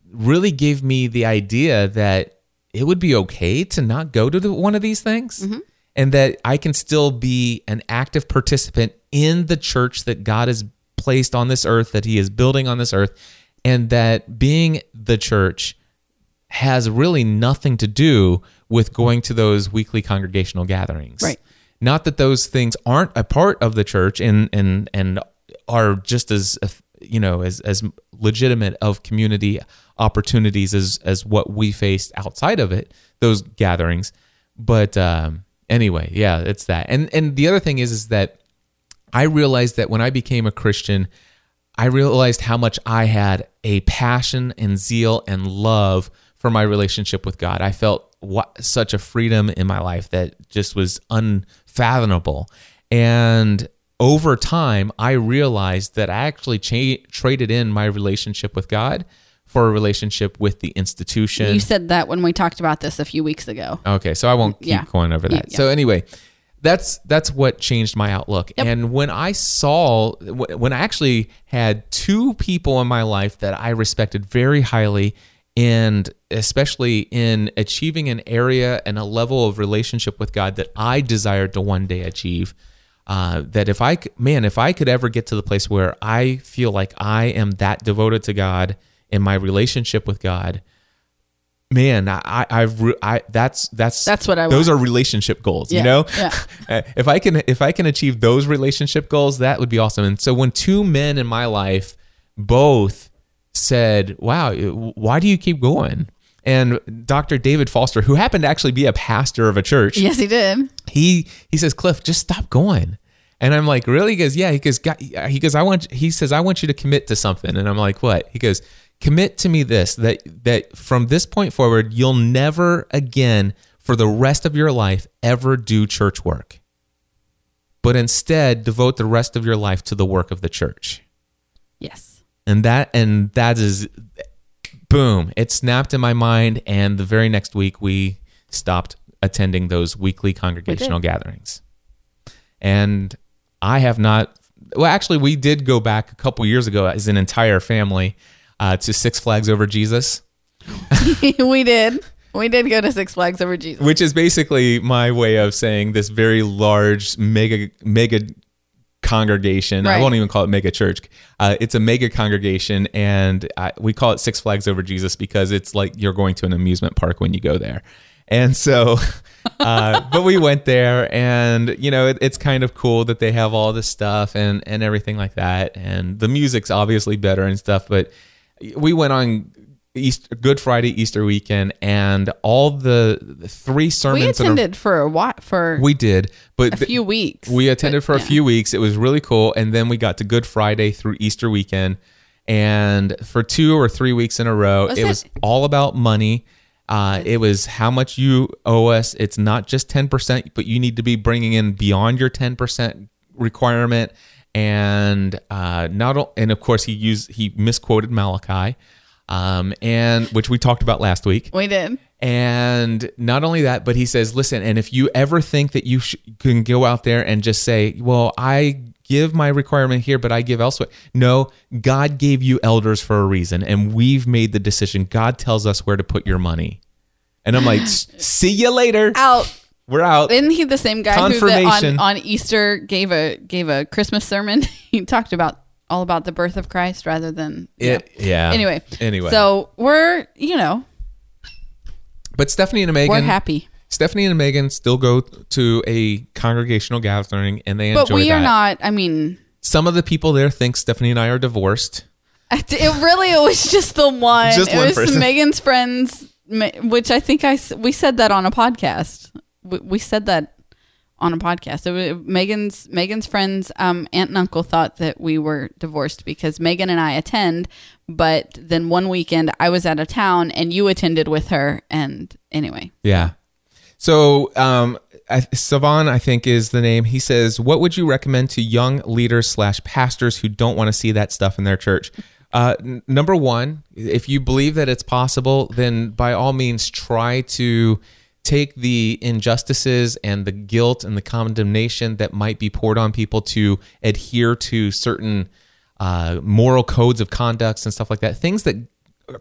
Speaker 1: really gave me the idea that it would be okay to not go to the, one of these things mm-hmm. and that I can still be an active participant in the church that God has placed on this earth, that He is building on this earth, and that being the church has really nothing to do with going to those weekly congregational gatherings.
Speaker 5: Right.
Speaker 1: Not that those things aren't a part of the church and and and are just as you know as as legitimate of community opportunities as as what we faced outside of it those gatherings but um anyway yeah it's that and and the other thing is is that i realized that when i became a christian i realized how much i had a passion and zeal and love for my relationship with god i felt what, such a freedom in my life that just was unfathomable and over time, I realized that I actually cha- traded in my relationship with God for a relationship with the institution.
Speaker 5: You said that when we talked about this a few weeks ago.
Speaker 1: Okay, so I won't keep
Speaker 5: Yeah.
Speaker 1: going over that.
Speaker 5: Yeah,
Speaker 1: So anyway, that's that's what changed my outlook.
Speaker 5: Yep.
Speaker 1: And when I saw when I actually had two people in my life that I respected very highly and especially in achieving an area and a level of relationship with God that I desired to one day achieve, uh, that if I man, if I could ever get to the place where I feel like I am that devoted to God in my relationship with God, man, I, I I've re- I that's that's
Speaker 5: That's what I
Speaker 1: Those
Speaker 5: want.
Speaker 1: are relationship goals, you know.
Speaker 5: yeah.
Speaker 1: Uh, if I can if I can achieve those relationship goals, that would be awesome. And so when two men in my life both said, "Wow, why do you keep going?" And Dr. David Foster, who happened to actually be a pastor of a church,
Speaker 5: Yes, he did.
Speaker 1: he he says, Cliff, just stop going. And I'm like, really? He goes, yeah. He goes, "God," he goes, I want. He says, I want you to commit to something. And I'm like, what? He goes, commit to me this that that from this point forward, you'll never again for the rest of your life ever do church work. but instead devote the rest of your life to the work of the church.
Speaker 5: Yes.
Speaker 1: And that and that is boom, it snapped in my mind and the very next week we stopped attending those weekly congregational gatherings. And I have not well actually we did go back a couple years ago as an entire family uh, to Six Flags Over Jesus.
Speaker 5: we did. We did go to Six Flags over Jesus.
Speaker 1: which is basically my way of saying this very large mega mega congregation. I won't even call it mega church. Uh, it's a mega congregation and I, we call it six flags over jesus because it's like you're going to an amusement park when you go there. And so uh, but we went there and you know it, it's kind of cool that they have all this stuff and and everything like that. And the music's obviously better and stuff but we went on Easter, Good Friday, Easter weekend, and all the, the three
Speaker 5: We
Speaker 1: sermons. are-
Speaker 5: attended for a while, for
Speaker 1: we did, but
Speaker 5: a
Speaker 1: th-
Speaker 5: few weeks.
Speaker 1: we attended
Speaker 5: but,
Speaker 1: for a
Speaker 5: yeah.
Speaker 1: few weeks. It was really cool, and then we got to Good Friday through Easter weekend, and for two or three weeks in a row,
Speaker 5: Was
Speaker 1: it
Speaker 5: it-
Speaker 1: was all about money. Uh, it was how much you owe us. It's not just ten percent, but you need to be bringing in beyond your ten percent requirement. And uh, not, and of course, he used he misquoted Malachi, um, and which we talked about last week.
Speaker 5: We did.
Speaker 1: And not only that, but he says, listen, and if you ever think that you sh- can go out there and just say, well, I give my requirement here, but I give elsewhere. No, God gave you elders for a reason, and we've made the decision. God tells us where to put your money. And I'm like, see you later.
Speaker 5: Out.
Speaker 1: We're out.
Speaker 5: Isn't he the same guy who the, on, on Easter gave a gave a Christmas sermon? he talked about all about the birth of Christ rather than
Speaker 1: It- yeah.
Speaker 5: Anyway,
Speaker 1: Anyway.
Speaker 5: so we're you know
Speaker 1: But Stephanie and Megan,
Speaker 5: we're happy,
Speaker 1: Stephanie and Megan still go to a congregational gathering, and they enjoy
Speaker 5: but we
Speaker 1: that.
Speaker 5: are not. I mean,
Speaker 1: Some of the people there think Stephanie and I are divorced.
Speaker 5: it really it was just the one.
Speaker 1: Just
Speaker 5: it
Speaker 1: one
Speaker 5: was
Speaker 1: person.
Speaker 5: Megan's friends, which I think I we said that on a podcast. We, we said that on a podcast. It was Megan's Megan's friends, um, aunt and uncle thought that we were divorced because Megan and I attend, but then one weekend I was out of town and you attended with her, and anyway,
Speaker 1: Yeah. So, um, I, Savan, I think, is the name. He says, "What would you recommend to young leaders slash pastors who don't want to see that stuff in their church?" Uh, n- number one, if you believe that it's possible, then by all means try to take the injustices and the guilt and the condemnation that might be poured on people to adhere to certain uh, moral codes of conducts and stuff like that. Things that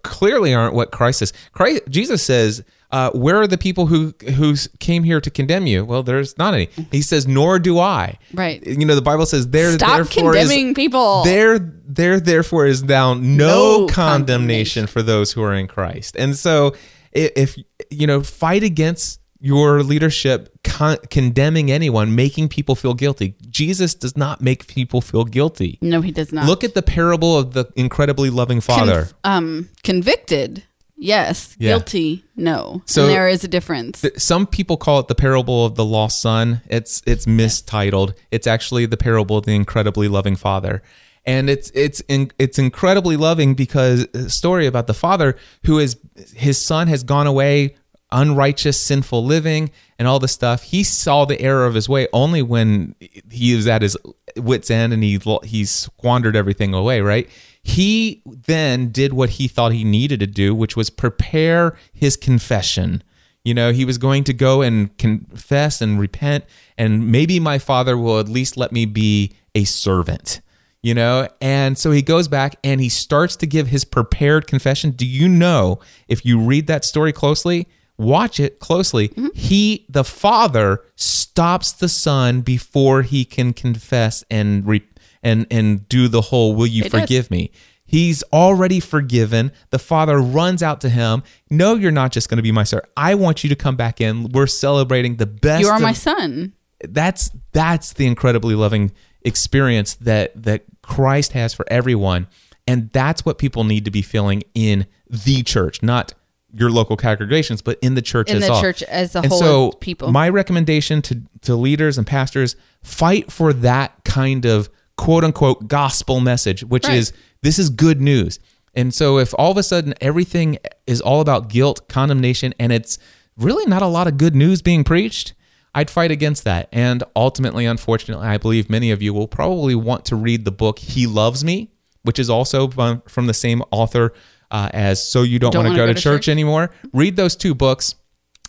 Speaker 1: clearly aren't what Christ says. Christ, Jesus says, uh, "Where are the people who who came here to condemn you?" Well, there's not any. He says, "Nor do I."
Speaker 5: Right.
Speaker 1: You know, the Bible says, "There,
Speaker 5: Stop
Speaker 1: therefore
Speaker 5: condemning
Speaker 1: is,
Speaker 5: people."
Speaker 1: There, there, therefore is now no,
Speaker 5: No
Speaker 1: condemnation,
Speaker 5: condemnation.
Speaker 1: for those who are in Christ." And so, if you know, fight against your leadership con- condemning anyone, making people feel guilty. Jesus does not make people feel guilty.
Speaker 5: no, he does not.
Speaker 1: Look at the parable of the incredibly loving father.
Speaker 5: um, convicted, yes.
Speaker 1: Yeah.
Speaker 5: Guilty, no.
Speaker 1: So-
Speaker 5: and there is a difference.
Speaker 1: Th- some people call it the parable of the lost son it's it's mistitled it's actually the parable of the incredibly loving father and it's it's in, it's incredibly loving because a story about the father who is his son has gone away unrighteous sinful living and all this stuff. He saw the error of his way only when he was at his wits end and he he squandered everything away right? He then did what he thought he needed to do which was prepare his confession. You know, he was going to go and confess and repent, and maybe my father will at least let me be a servant, you know? And so he goes back and he starts to give his prepared confession. Do you know, if you read that story closely, watch it closely, mm-hmm. he, the father, stops the son before he can confess and, re- and, and do the whole, will you
Speaker 5: It
Speaker 1: forgive me? He's already forgiven. The father runs out to him. No, you're not just going to be my servant. I want you to come back in. We're celebrating the best.
Speaker 5: you are
Speaker 1: of-
Speaker 5: my son.
Speaker 1: That's that's the incredibly loving experience that that Christ has for everyone, and that's what people need to be feeling in the church, not your local congregations, but in the church
Speaker 5: In
Speaker 1: as
Speaker 5: the
Speaker 1: all.
Speaker 5: church as a
Speaker 1: and
Speaker 5: whole
Speaker 1: so
Speaker 5: people.
Speaker 1: My recommendation to to leaders and pastors: fight for that kind of quote unquote gospel message, which
Speaker 5: Right.
Speaker 1: is this is good news. And so if all of a sudden everything is all about guilt, condemnation, and it's really not a lot of good news being preached, I'd fight against that. And ultimately, unfortunately, I believe many of you will probably want to read the book He Loves Me, which is also from the same author uh, as So You Don't,
Speaker 5: Don't
Speaker 1: Want to Go to Church, Anymore. Read those two books.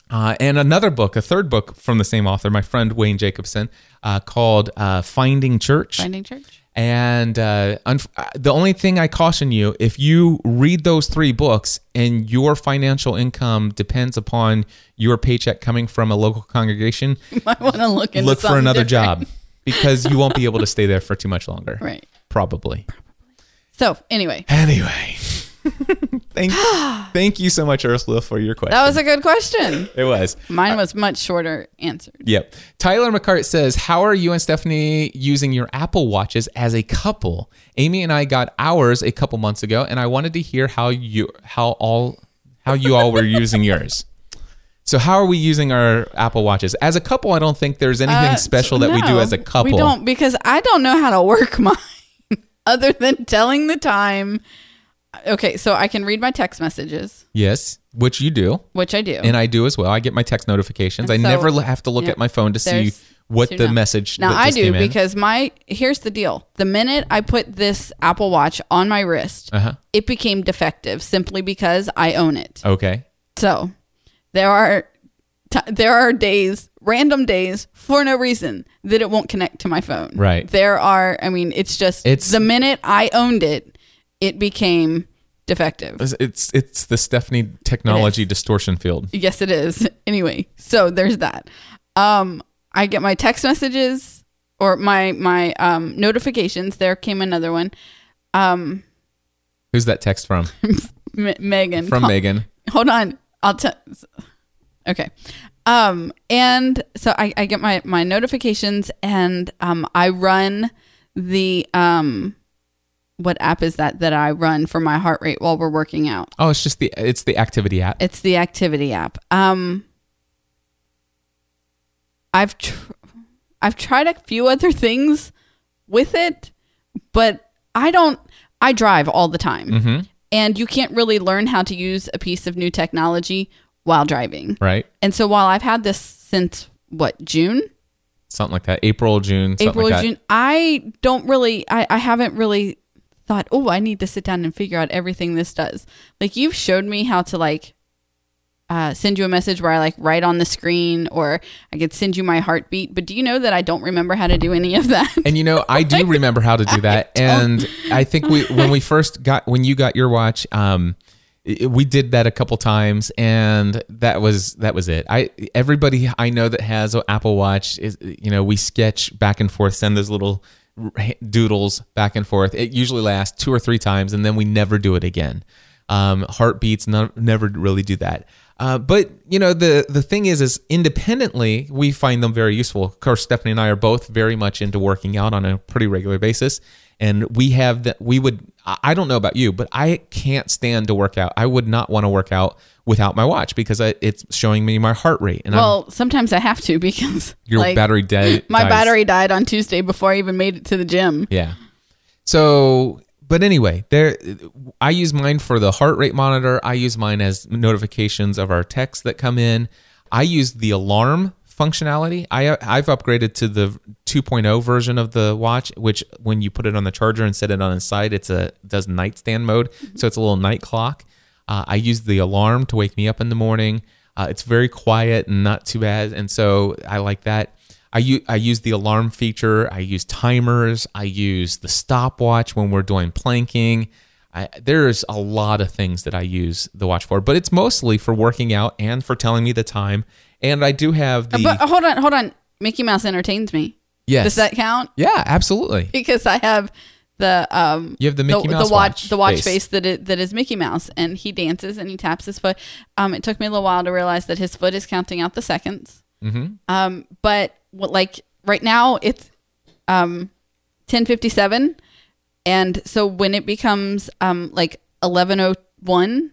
Speaker 1: Uh, and another book, a third book from the same author, my friend Wayne Jacobsen, uh, called uh, Finding Church.
Speaker 5: Finding church.
Speaker 1: And uh, unf- uh, the only thing I caution you, if you read those three books and your financial income depends upon your paycheck coming from a local congregation,
Speaker 5: Might want to look into
Speaker 1: look for another
Speaker 5: different.
Speaker 1: job because you won't be able to stay there for too much longer.
Speaker 5: Right.
Speaker 1: Probably.
Speaker 5: So anyway,
Speaker 1: Anyway. thank, thank you so much, Ursula, for your question.
Speaker 5: that was a good question.
Speaker 1: it was.
Speaker 5: Mine was much shorter answered.
Speaker 1: Yep. Tyler McCart says, How are you and Stephanie using your Apple Watches as a couple? Amy and I got ours a couple months ago, and I wanted to hear how you how all how you all were using yours. So how are we using our Apple Watches? As a couple, I don't think there's anything
Speaker 5: Uh,
Speaker 1: special that we do as a couple.
Speaker 5: We don't because I don't know how to work mine other than telling the time. Okay, so I can read my text messages,
Speaker 1: Yes, which you do.
Speaker 5: which I do.
Speaker 1: And I do as well. I get my text notifications. I
Speaker 5: so-
Speaker 1: never have to look
Speaker 5: yeah,
Speaker 1: at my phone to see
Speaker 5: there's
Speaker 1: what the message
Speaker 5: now
Speaker 1: that
Speaker 5: I
Speaker 1: just
Speaker 5: do
Speaker 1: came in.
Speaker 5: because my here's the deal: the minute I put this Apple Watch on my wrist,
Speaker 1: Uh-huh.
Speaker 5: it became defective simply because I own it.
Speaker 1: Okay.
Speaker 5: So there are t- there are days, random days, for no reason that it won't connect to my phone.
Speaker 1: Right.
Speaker 5: There are. I mean, it's just
Speaker 1: It's-
Speaker 5: the minute I owned it, it became defective.
Speaker 1: It's it's, it's the Stephanie technology distortion field.
Speaker 5: Yes, it is. Anyway, so there's that. Um, I get my text messages or my my um notifications. There came another one. Um,
Speaker 1: Who's that text from?
Speaker 5: M- Megan
Speaker 1: From
Speaker 5: call-
Speaker 1: Megan.
Speaker 5: hold on i'll tell okay um and so I, I get my my notifications and um i run the um what app is that that i run for my heart rate while we're working out
Speaker 1: Oh, it's just the it's the activity app.
Speaker 5: it's the activity app um i've tr- i've tried a few other things with it but i don't i drive all the time
Speaker 1: Mm-hmm.
Speaker 5: and you can't really learn how to use a piece of new technology while driving.
Speaker 1: Right.
Speaker 5: And so while I've had this since what June,
Speaker 1: Something like that. April, June,
Speaker 5: April,
Speaker 1: like.
Speaker 5: June, I don't really, I, I haven't really thought, oh, I need to sit down and figure out everything this does. Like you've showed me how to like uh, send you a message where I like write on the screen, or I could send you my heartbeat. But do you know that I don't remember how to do any of that?
Speaker 1: And you know, I do remember how to do that. and I think we when we first got when you got your watch, um we did that a couple times and that was that was it. I everybody I know that has an Apple Watch is you know, we sketch back and forth, send those little doodles back and forth. It usually lasts two or three times and then we never do it again. Um, heartbeats no, never really do that. Uh, but you know the the thing is is independently we find them very useful. Of course, Stephanie and I are both very much into working out on a pretty regular basis, and we have that. We would I don't know about you, but I can't stand to work out. I would not want to work out without my watch because I, it's showing me my heart rate and I'm,
Speaker 5: well, sometimes I have to because
Speaker 1: your
Speaker 5: like,
Speaker 1: battery dead.
Speaker 5: My
Speaker 1: dies.
Speaker 5: battery died on Tuesday before I even made it to the gym.
Speaker 1: Yeah. So, but anyway, there I use mine for the heart rate monitor. I use mine as notifications of our texts that come in. I use the alarm functionality. I I've upgraded to the 2.0 version of the watch, which when you put it on the charger and set it on its side, it's a does nightstand mode, so it's a little night clock. Uh, I use the alarm to wake me up in the morning. Uh, it's very quiet and not too bad, and so I like that. I use, I use the alarm feature. I use timers. I use the stopwatch when we're doing planking. I, there's a lot of things that I use the watch for, but it's mostly for working out and for telling me the time. And I do have the
Speaker 5: But uh, hold on, hold on. Mickey Mouse entertains me.
Speaker 1: yes,
Speaker 5: Does that count?
Speaker 1: yeah, absolutely.
Speaker 5: Because I have the um
Speaker 1: You have the Mickey Mouse
Speaker 5: the watch,
Speaker 1: watch
Speaker 5: the watch
Speaker 1: face.
Speaker 5: face, that it, that is Mickey Mouse and he dances and he taps his foot. Um, it took me a little while to realize that his foot is counting out the seconds. Mm-hmm. Um, but what like right now it's um ten fifty seven, and so when it becomes um like 1101,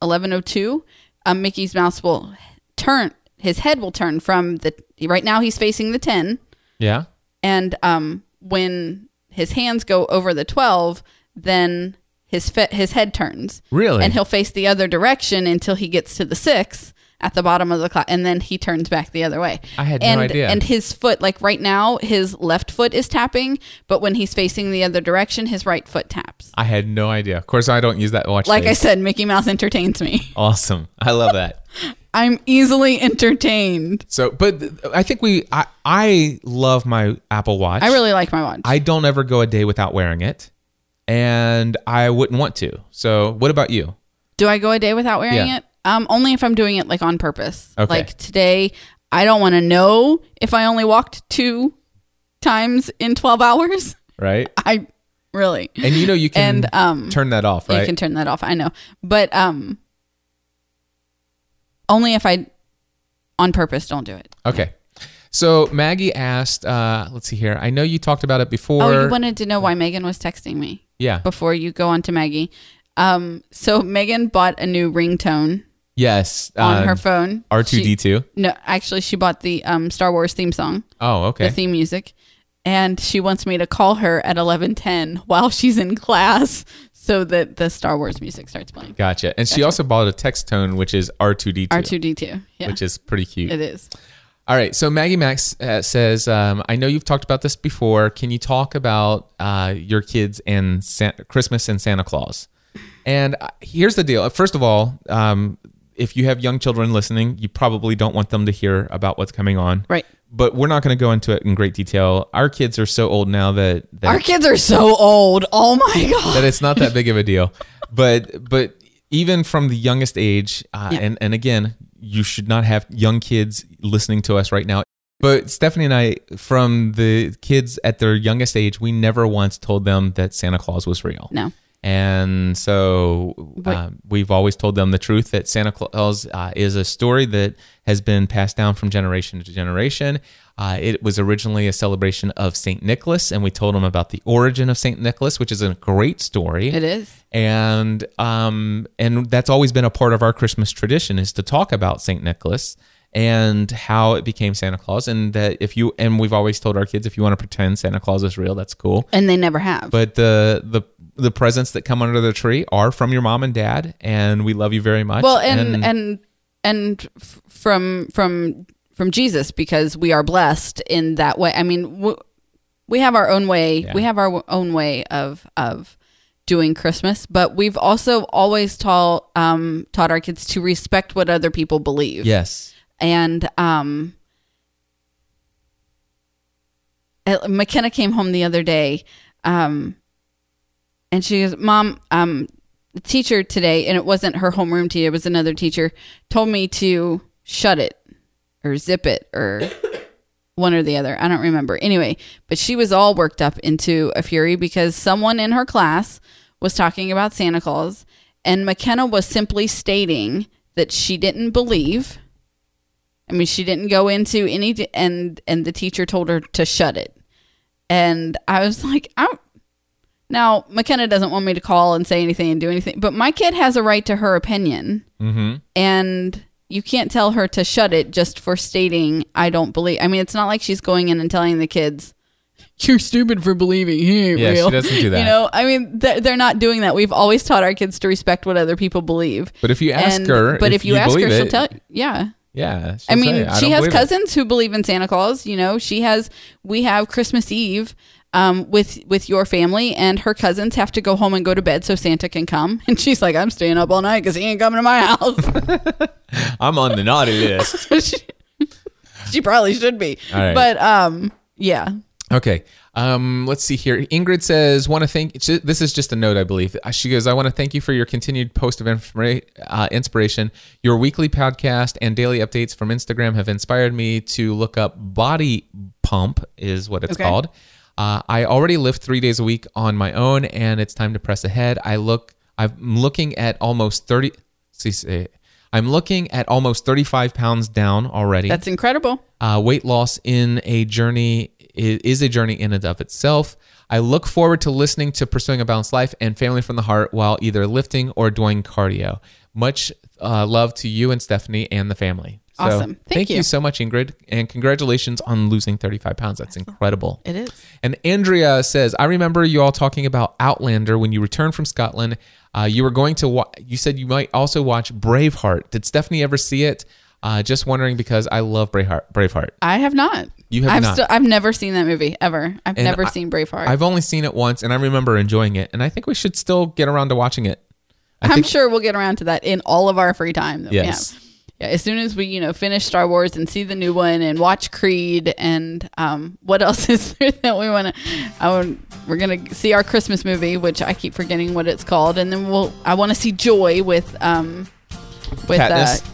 Speaker 5: 1102, um, Mickey's Mouse will turn his head will turn from the right now he's facing the ten.
Speaker 1: Yeah,
Speaker 5: and um, when his hands go over the 12 then his fe- his head turns.
Speaker 1: Really?
Speaker 5: and he'll face the other direction until he gets to the 6 at the bottom of the clock and then he turns back the other way.
Speaker 1: I had no
Speaker 5: and,
Speaker 1: idea.
Speaker 5: And his foot, like right now, his left foot is tapping, but when he's facing the other direction, his right foot taps.
Speaker 1: I had no idea. Of course, I don't use that watch.
Speaker 5: Like I said, Mickey Mouse entertains me.
Speaker 1: awesome. I love that.
Speaker 5: I'm easily entertained.
Speaker 1: So, but I think we, I, I love my Apple Watch.
Speaker 5: I really like my watch.
Speaker 1: I don't ever go a day without wearing it, and I wouldn't want to. So, what about you?
Speaker 5: Do I go a day without wearing
Speaker 1: Yeah.
Speaker 5: it? Um, only if I'm doing it like on purpose.
Speaker 1: Okay.
Speaker 5: Like today, I don't want to know if I only walked two times in 12 hours.
Speaker 1: Right?
Speaker 5: I really.
Speaker 1: And you know you can
Speaker 5: And, um,
Speaker 1: turn that off, right?
Speaker 5: You can turn that off. I know, but um, only if I, on purpose, don't do it.
Speaker 1: okay. So Maggie asked, uh, let's see here. I know you talked about it before.
Speaker 5: Oh, you wanted to know why Megan was texting me
Speaker 1: yeah.
Speaker 5: before you go on to Maggie. Um, so Megan bought a new ringtone
Speaker 1: Yes.
Speaker 5: on
Speaker 1: uh,
Speaker 5: her phone.
Speaker 1: R two D two.
Speaker 5: No, actually, she bought the um Star Wars theme song.
Speaker 1: Oh, okay.
Speaker 5: the theme music and she wants me to call her at 11:10 while she's in class so that the Star Wars music starts playing.
Speaker 1: Gotcha. And she also bought a text tone, which is R two D two,
Speaker 5: R2D2. Yeah.
Speaker 1: which is pretty cute.
Speaker 5: it is.
Speaker 1: All right. So Maggie Max uh, says, um, I know you've talked about this before. Can you talk about uh, your kids and Christmas and Santa Claus? And uh, here's the deal. First of all, um, if you have young children listening, you probably don't want them to hear about what's coming on.
Speaker 5: Right.
Speaker 1: But we're not going to go into it in great detail. Our kids are so old now that, that
Speaker 5: Our kids are so old. Oh my god.
Speaker 1: that it's not that big of a deal. But but even from the youngest age, uh,
Speaker 5: Yeah.
Speaker 1: and and again, you should not have young kids listening to us right now. But Stephanie and I, from the kids at their youngest age, we never once told them that Santa Claus was real.
Speaker 5: No.
Speaker 1: And so uh, we've always told them the truth that Santa Claus uh, is a story that has been passed down from generation to generation. Uh, it was originally a celebration of St. Nicholas, and we told them about the origin of St. Nicholas, which is a great story
Speaker 5: It is.
Speaker 1: and um and that's always been a part of our christmas tradition is to talk about saint nicholas and how it became santa claus and that if you and we've always told our kids if you want to pretend santa claus is real that's cool
Speaker 5: And they never have.
Speaker 1: but the the the presents that come under the tree are from your mom and dad and we love you very much
Speaker 5: well, and and and, f- from from from Jesus because we are blessed in that way. I mean, w- we have our own way.
Speaker 1: Yeah.
Speaker 5: We have our own way of of doing Christmas, but we've also always taught um, taught our kids to respect what other people believe.
Speaker 1: yes
Speaker 5: and um McKenna came home the other day um and she goes mom um the teacher today and it wasn't her homeroom teacher it was another teacher told me to shut it or zip it or one or the other. I don't remember. Anyway but she was all worked up into a fury because someone in her class was talking about santa claus and mckenna was simply stating that she didn't believe I mean, she didn't go into any, and and the teacher told her to shut it. And I was like, I. Now McKenna doesn't want me to call and say anything and do anything, but my kid has a right to her opinion,
Speaker 1: mm-hmm.
Speaker 5: and you can't tell her to shut it just for stating I don't believe. I mean, it's not like she's going in and telling the kids. You're stupid for believing he ain't
Speaker 1: Yeah, she
Speaker 5: real.
Speaker 1: doesn't do that.
Speaker 5: You know, I mean, they're, they're not doing that. We've always taught our kids to respect what other people believe.
Speaker 1: But if you ask
Speaker 5: And-
Speaker 1: her
Speaker 5: but
Speaker 1: if
Speaker 5: if, you,
Speaker 1: you
Speaker 5: ask her,
Speaker 1: believe
Speaker 5: she'll
Speaker 1: it-
Speaker 5: tell. Yeah,
Speaker 1: yeah
Speaker 5: I mean,
Speaker 1: say, "I
Speaker 5: she has
Speaker 1: believe it."
Speaker 5: cousins who believe in Santa Claus. You know, she has. We have Christmas Eve um, with with your family, and her cousins have to go home and go to bed so Santa can come. And she's like, "I'm staying up all night because he ain't coming to my house."
Speaker 1: i'm on the naughty list
Speaker 5: she, she probably should be,
Speaker 1: right.
Speaker 5: but um, yeah,
Speaker 1: Okay. Um, let's see here. Ingrid says, "Want to thank." This is just a note, I believe. Uh, She goes, "I want to thank you for your continued post of informa- uh, inspiration. Your weekly podcast and daily updates from Instagram have inspired me to look up Body Pump, is what it's
Speaker 5: Okay.
Speaker 1: called. Uh, I already lift three days a week on my own, and it's time to press ahead. I look. I'm looking at almost thirty. See, I'm looking at almost 35 pounds down already
Speaker 5: that's incredible.
Speaker 1: uh, weight loss in a journey is, is a journey in and of itself. I look forward to listening to Pursuing a Balanced Life and Family from the Heart while either lifting or doing cardio. Much uh, love to you and Stephanie and the family. So,
Speaker 5: Awesome. Thank
Speaker 1: you.
Speaker 5: you.
Speaker 1: so much, Ingrid, and congratulations on losing 35 pounds. That's incredible.
Speaker 5: It is.
Speaker 1: And Andrea says, I remember you all talking about Outlander when you returned from Scotland. Uh, you were going to, wa- you said you might also watch Braveheart. Did Stephanie ever see it? Uh, just wondering because I love Braveheart. Braveheart.
Speaker 5: I have not.
Speaker 1: You have
Speaker 5: I've
Speaker 1: not.
Speaker 5: Still, I've never seen that movie ever. I've
Speaker 1: And
Speaker 5: never
Speaker 1: I-
Speaker 5: seen Braveheart.
Speaker 1: I've only seen it once, and I remember enjoying it. And I think we should still get around to watching it. I
Speaker 5: I'm
Speaker 1: think,
Speaker 5: sure we'll get around to that in all of our free time.
Speaker 1: Yes.
Speaker 5: Yeah, as soon as we, you know, finish Star Wars and see the new one and watch Creed and um, what else is there that we want to? I would, we're gonna see our Christmas movie, which I keep forgetting what it's called, and then we'll. I want to see Joy with um, with
Speaker 1: Katniss.
Speaker 5: uh,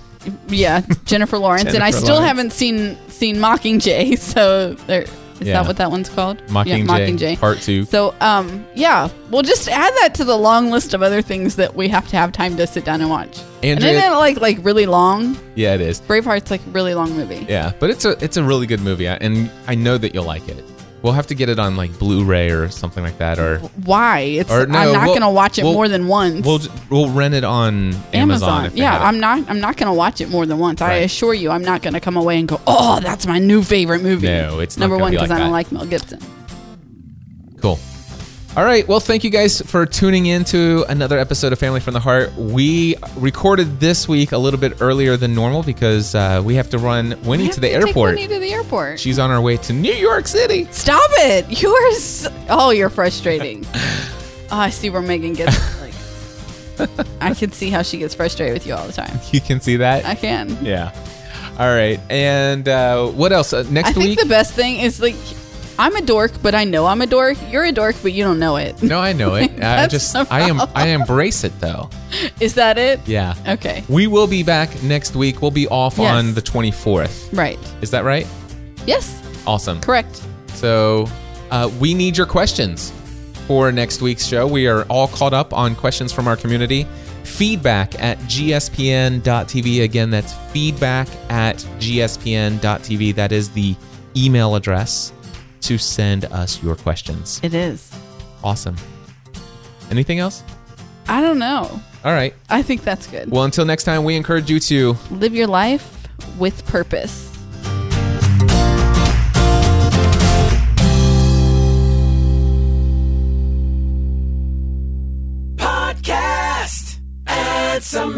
Speaker 5: yeah, Jennifer Lawrence, and I still
Speaker 1: Lawrence.
Speaker 5: haven't seen seen Mockingjay. So there is
Speaker 1: Yeah.
Speaker 5: that what that one's called?
Speaker 1: Mockingjay,
Speaker 5: yeah, Mockingjay.
Speaker 1: Part Two.
Speaker 5: So, um, yeah, we'll just add that to the long list of other things that we have to have time to sit down and watch. and isn't it like like really long?
Speaker 1: Yeah, it is.
Speaker 5: Braveheart's like a really long movie.
Speaker 1: Yeah, but it's a it's a really good movie, and I know that you'll like it. We'll have to get it on like Blu-ray or something like that, or
Speaker 5: Why? It's
Speaker 1: Or no,
Speaker 5: I'm not
Speaker 1: we'll-
Speaker 5: gonna watch it
Speaker 1: we'll-
Speaker 5: more than once.
Speaker 1: we'll we'll rent it on Amazon. if they
Speaker 5: yeah,
Speaker 1: have it.
Speaker 5: I'm not. I'm not gonna watch it more than once. I
Speaker 1: Right.
Speaker 5: assure you, I'm not gonna come away and go, "Oh, that's my new favorite movie."
Speaker 1: No, it's not
Speaker 5: number
Speaker 1: gonna
Speaker 5: one
Speaker 1: be
Speaker 5: because
Speaker 1: like
Speaker 5: I don't
Speaker 1: that.
Speaker 5: like Mel Gibson.
Speaker 1: Cool. All right. Well, thank you guys for tuning in to another episode of Family from the Heart. We recorded this week a little bit earlier than normal because uh, we have to run Winnie
Speaker 5: I
Speaker 1: to the airport.
Speaker 5: Winnie to the airport.
Speaker 1: She's on her way to New York City.
Speaker 5: Stop it! You're s oh, you're frustrating. oh, I see where Megan gets like. I can see how she gets frustrated with you all the time.
Speaker 1: You can see that.
Speaker 5: I can.
Speaker 1: yeah. All right. And uh, what else? Uh, next
Speaker 5: I think
Speaker 1: week?
Speaker 5: the best thing is like, I'm a dork, but I know I'm a dork. You're a dork, but you don't know it.
Speaker 1: no, I know it. I just I am I embrace it though.
Speaker 5: Is that it?
Speaker 1: Yeah.
Speaker 5: Okay.
Speaker 1: We will be back next week. We'll be off
Speaker 5: Yes.
Speaker 1: on the 24th.
Speaker 5: Right.
Speaker 1: Is that right?
Speaker 5: Yes.
Speaker 1: Awesome.
Speaker 5: Correct.
Speaker 1: So uh, we need your questions for next week's show. We are all caught up on questions from our community. Feedback at gspn.tv. Again, that's feedback at gspn.tv. That is the email address to send us your questions.
Speaker 5: It is.
Speaker 1: Awesome. Anything else?
Speaker 5: I don't know.
Speaker 1: All right.
Speaker 5: I think that's good.
Speaker 1: Well, until next time, we encourage you to
Speaker 5: Live your life with purpose.
Speaker 3: Podcast. Add some